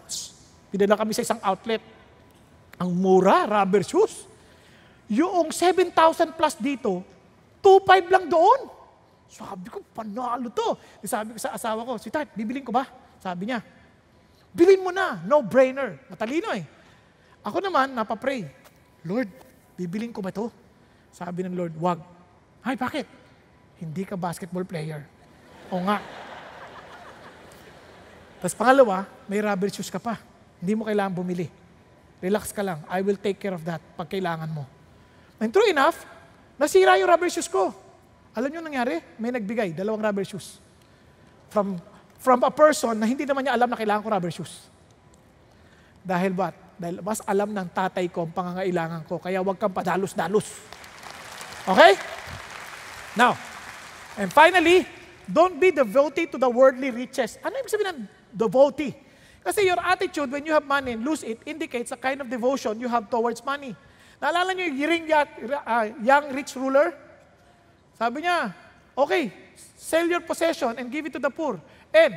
pinadala kami sa isang outlet. Ang mura, rubber shoes. Yung 7,000 plus dito, 2,500 lang doon. Sabi ko, panalo to. Sabi ko sa asawa ko, sweetheart, bibiling ko ba? Sabi niya, bilhin mo na, no-brainer. Matalino eh. Ako naman, napapray. Lord, bibiling ko ba to? Sabi ng Lord, wag. Ay, bakit? Hindi ka basketball player. O nga. Tapos pangalawa, may rubber shoes ka pa. Hindi mo kailangan bumili. Relax ka lang. I will take care of that pag kailangan mo. And true enough, nasira yung rubber shoes ko. Alam niyo nangyari? May nagbigay, dalawang rubber shoes. From, from a person na hindi naman niya alam na kailangan ko rubber shoes. Dahil what? Dahil mas alam ng tatay ko ang pangangailangan ko, kaya huwag kang padalos-dalos. Okay? Now, and finally, don't be devotee to the worldly riches. Ano ibig sabihin ng devotee? Kasi your attitude when you have money and lose it indicates a kind of devotion you have towards money. Naalala niyo yung young, uh, young rich ruler? Sabi niya, okay, sell your possession and give it to the poor. And,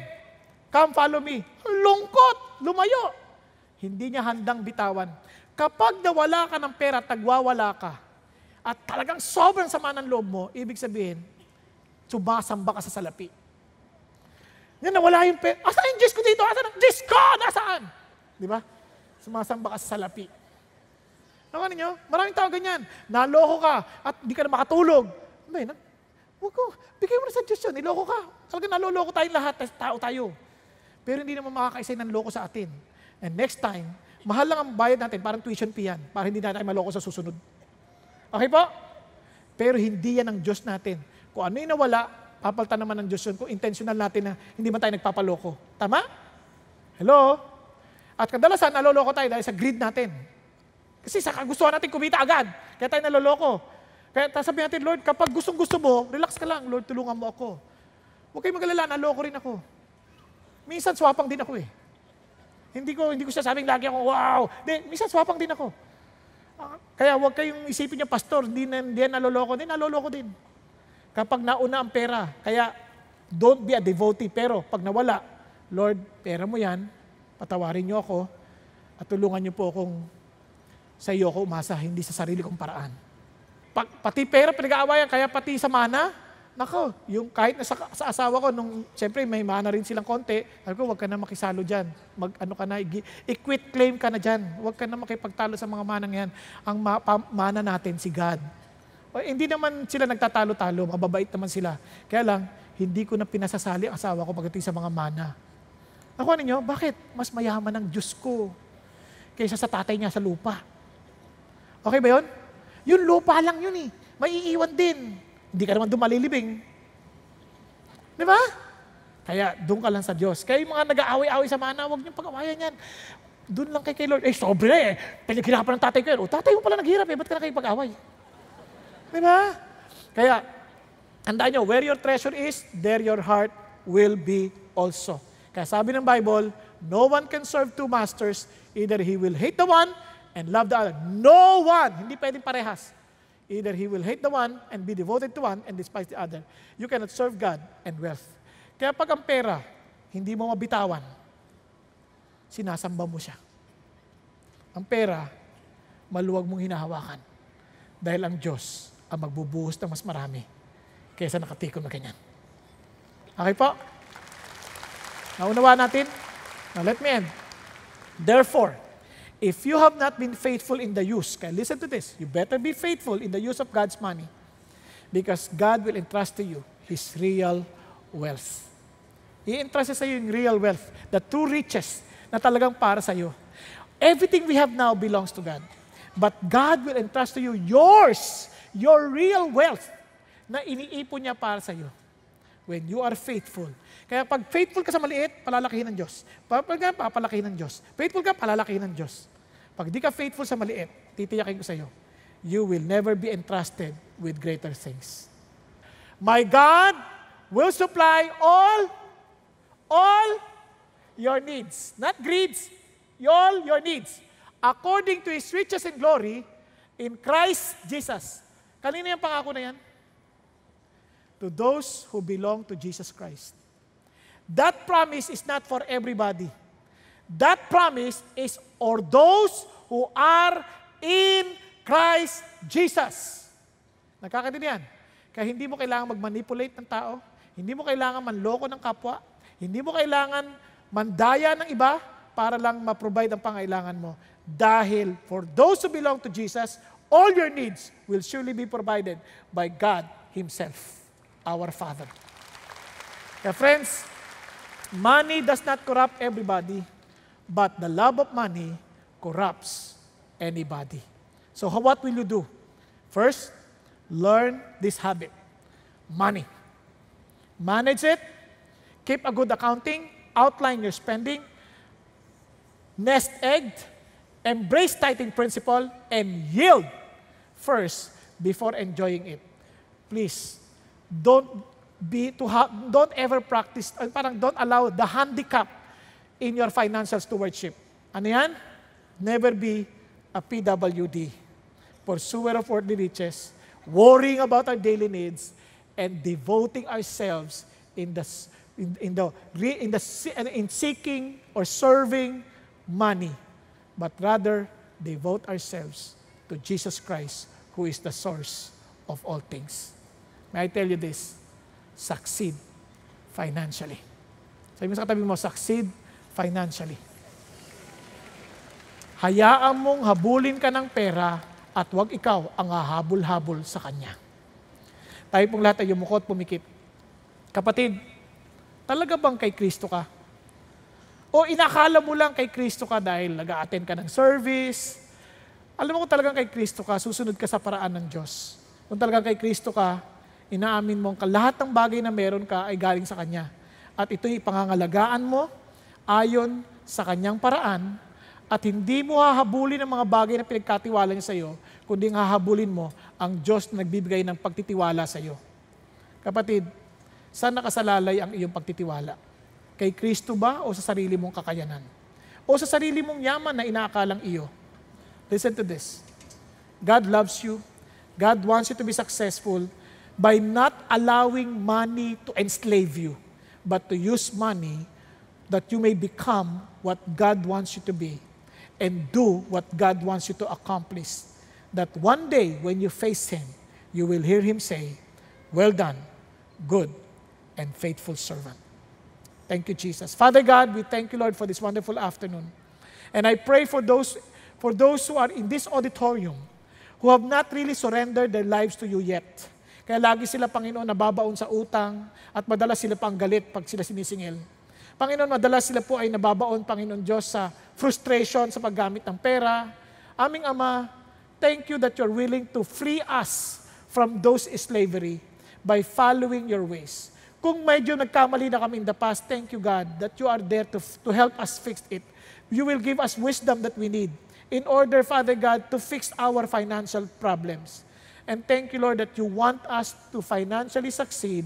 come follow me. Lungkot, lumayo. Hindi niya handang bitawan. Kapag nawala ka ng pera, tagwawala ka, at talagang sobrang sama ng loob mo, ibig sabihin, sumasamba ka sa salapi. Yan, nawala yung pera. Asan yung Diyos ko dito? Asan ang Diyos ko? Nasaan? Di ba? Sumasamba ka sa salapi. Nakuha ninyo? Maraming tao ganyan. Naloko ka at di ka na makatulog. May, na, huwag ko, bigay mo na sa Diyos yun. Niloko ka. Talaga naloloko tayong lahat. Tao tayo. Pero hindi naman makakaisay ng loko sa atin. And next time, mahal lang ang bayad natin, parang tuition fee yan, para hindi na tayo maloko sa susunod. Okay po? Pero hindi yan ang Diyos natin. Kung ano yung nawala, papalta naman ng Diyos yun kung intentional natin na hindi man tayo nagpapaloko. Tama? Hello? At kadalasan, naloloko tayo dahil sa greed natin. Kasi sa kagustuhan natin kumita agad. Kaya tayo naloloko. Kaya sabi natin, Lord, kapag gustong gusto mo, relax ka lang. Lord, tulungan mo ako. Huwag kayong magalala, naloko rin ako. Minsan swapang din ako eh. Hindi ko hindi ko sasabing lagi ako, wow. Di, minsan swapang din ako. Uh, kaya huwag kayong isipin niya, pastor, hindi na, hindi na naloloko din, naloloko din. Kapag nauna ang pera, kaya don't be a devotee. Pero pag nawala, Lord, pera mo yan, patawarin niyo ako, at tulungan niyo po akong sa iyo ako umasa, hindi sa sarili kong paraan. Pa, pati pera pinag-aawayan, kaya pati sa mana, nako, yung kahit na sa, sa asawa ko, nung siyempre may mana rin silang konti, sabi ko, huwag ka na makisalo dyan. Mag, ano ka na, i-quit claim ka na dyan. Huwag ka na makipagtalo sa mga manang yan. Ang ma, pa, mana natin, si God. O, hindi naman sila nagtatalo-talo, mababait naman sila. Kaya lang, hindi ko na pinasasali ang asawa ko pagdating sa mga mana. Nakuha ninyo, bakit? Mas mayaman ang Diyos ko kaysa sa tatay niya sa lupa. Okay ba yun? Yung lupa lang yun eh. Maiiwan din. Hindi ka naman doon malilibing. Di ba? Kaya doon ka lang sa Diyos. Kaya yung mga nag-aaway-aaway sa mana, huwag niyong pag-awayan yan. Doon lang kay kay Lord. Eh, sobre eh. Pinaghirapan ng tatay ko yan. O, tatay mo pala naghirap eh. Ba't ka na kayo pag-away? Di ba? Kaya, tandaan nyo, where your treasure is, there your heart will be also. Kaya sabi ng Bible, no one can serve two masters. Either he will hate the one and love the other. No one! Hindi pwedeng parehas. Either he will hate the one and be devoted to one and despise the other. You cannot serve God and wealth. Kaya pag ang pera, hindi mo mabitawan, sinasamba mo siya. Ang pera, maluwag mong hinahawakan. Dahil ang Diyos ang magbubuhos ng mas marami kaysa nakatikom na ganyan. Okay po? Naunawa natin? Now let me end. Therefore, If you have not been faithful in the use, kaya listen to this, you better be faithful in the use of God's money because God will entrust to you His real wealth. I-entrust sa iyo yung real wealth, the true riches na talagang para sa iyo. Everything we have now belongs to God. But God will entrust to you yours, your real wealth na iniipon niya para sa iyo. When you are faithful. Kaya pag faithful ka sa maliit, palalakihin ng Diyos. Pag papalakihin ng Diyos. Faithful ka, palalakihin ng Diyos. Pag di ka faithful sa maliit, titiyakin ko sa iyo, you will never be entrusted with greater things. My God will supply all, all your needs. Not greeds, all your needs. According to His riches and glory in Christ Jesus. Kanina yung pangako na yan? To those who belong to Jesus Christ. That promise is not for everybody. That promise is for those who are in Christ Jesus. Nakakaintindihan? Kaya hindi mo kailangan mag-manipulate ng tao, hindi mo kailangan manloko ng kapwa, hindi mo kailangan mandaya ng iba para lang ma-provide ang pangailangan mo. Dahil for those who belong to Jesus, all your needs will surely be provided by God Himself, our Father. Kaya friends, money does not corrupt everybody, but the love of money corrupts anybody. So what will you do? First, learn this habit. Money. Manage it. Keep a good accounting. Outline your spending. Nest egg. Embrace tithing principle and yield first before enjoying it. Please, don't be to ha- don't ever practice, uh, parang don't allow the handicap in your financial stewardship. Ano yan? Never be a PWD, pursuer of worldly riches, worrying about our daily needs, and devoting ourselves in the in, in the in the in seeking or serving money, but rather devote ourselves to Jesus Christ, who is the source of all things. May I tell you this? Succeed financially. Sabi mo sa katabi mo, succeed financially. Hayaan mong habulin ka ng pera at huwag ikaw ang hahabol-habol sa kanya. Tayo pong lahat ay yumukot, pumikit. Kapatid, talaga bang kay Kristo ka? O inakala mo lang kay Kristo ka dahil nag-attend ka ng service? Alam mo kung talagang kay Kristo ka, susunod ka sa paraan ng Diyos. Kung talagang kay Kristo ka, inaamin mo ka lahat ng bagay na meron ka ay galing sa Kanya. At ito'y pangangalagaan mo ayon sa Kanyang paraan at hindi mo hahabulin ang mga bagay na pinagkatiwala niya sa iyo, kundi hahabulin mo ang Diyos na nagbibigay ng pagtitiwala sa iyo. Kapatid, saan nakasalalay ang iyong pagtitiwala? Kay Kristo ba o sa sarili mong kakayanan? O sa sarili mong yaman na inaakalang iyo? Listen to this. God loves you. God wants you to be successful by not allowing money to enslave you, but to use money that you may become what God wants you to be and do what God wants you to accomplish. That one day, when you face Him, you will hear Him say, Well done, good and faithful servant. Thank you, Jesus. Father God, we thank you, Lord, for this wonderful afternoon. And I pray for those, for those who are in this auditorium who have not really surrendered their lives to you yet. Kaya lagi sila, Panginoon, nababaon sa utang at madalas sila pang galit pag sila sinisingil. Panginoon, madalas sila po ay nababaon, Panginoon Diyos, sa frustration sa paggamit ng pera. Aming Ama, thank you that you're willing to free us from those slavery by following your ways. Kung medyo nagkamali na kami in the past, thank you God that you are there to, to help us fix it. You will give us wisdom that we need in order, Father God, to fix our financial problems. And thank you, Lord, that you want us to financially succeed,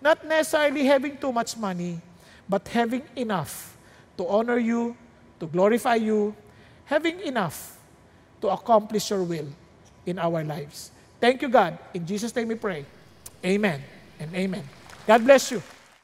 not necessarily having too much money, but having enough to honor you, to glorify you, having enough to accomplish your will in our lives. Thank you, God. In Jesus' name we pray. Amen and amen. God bless you.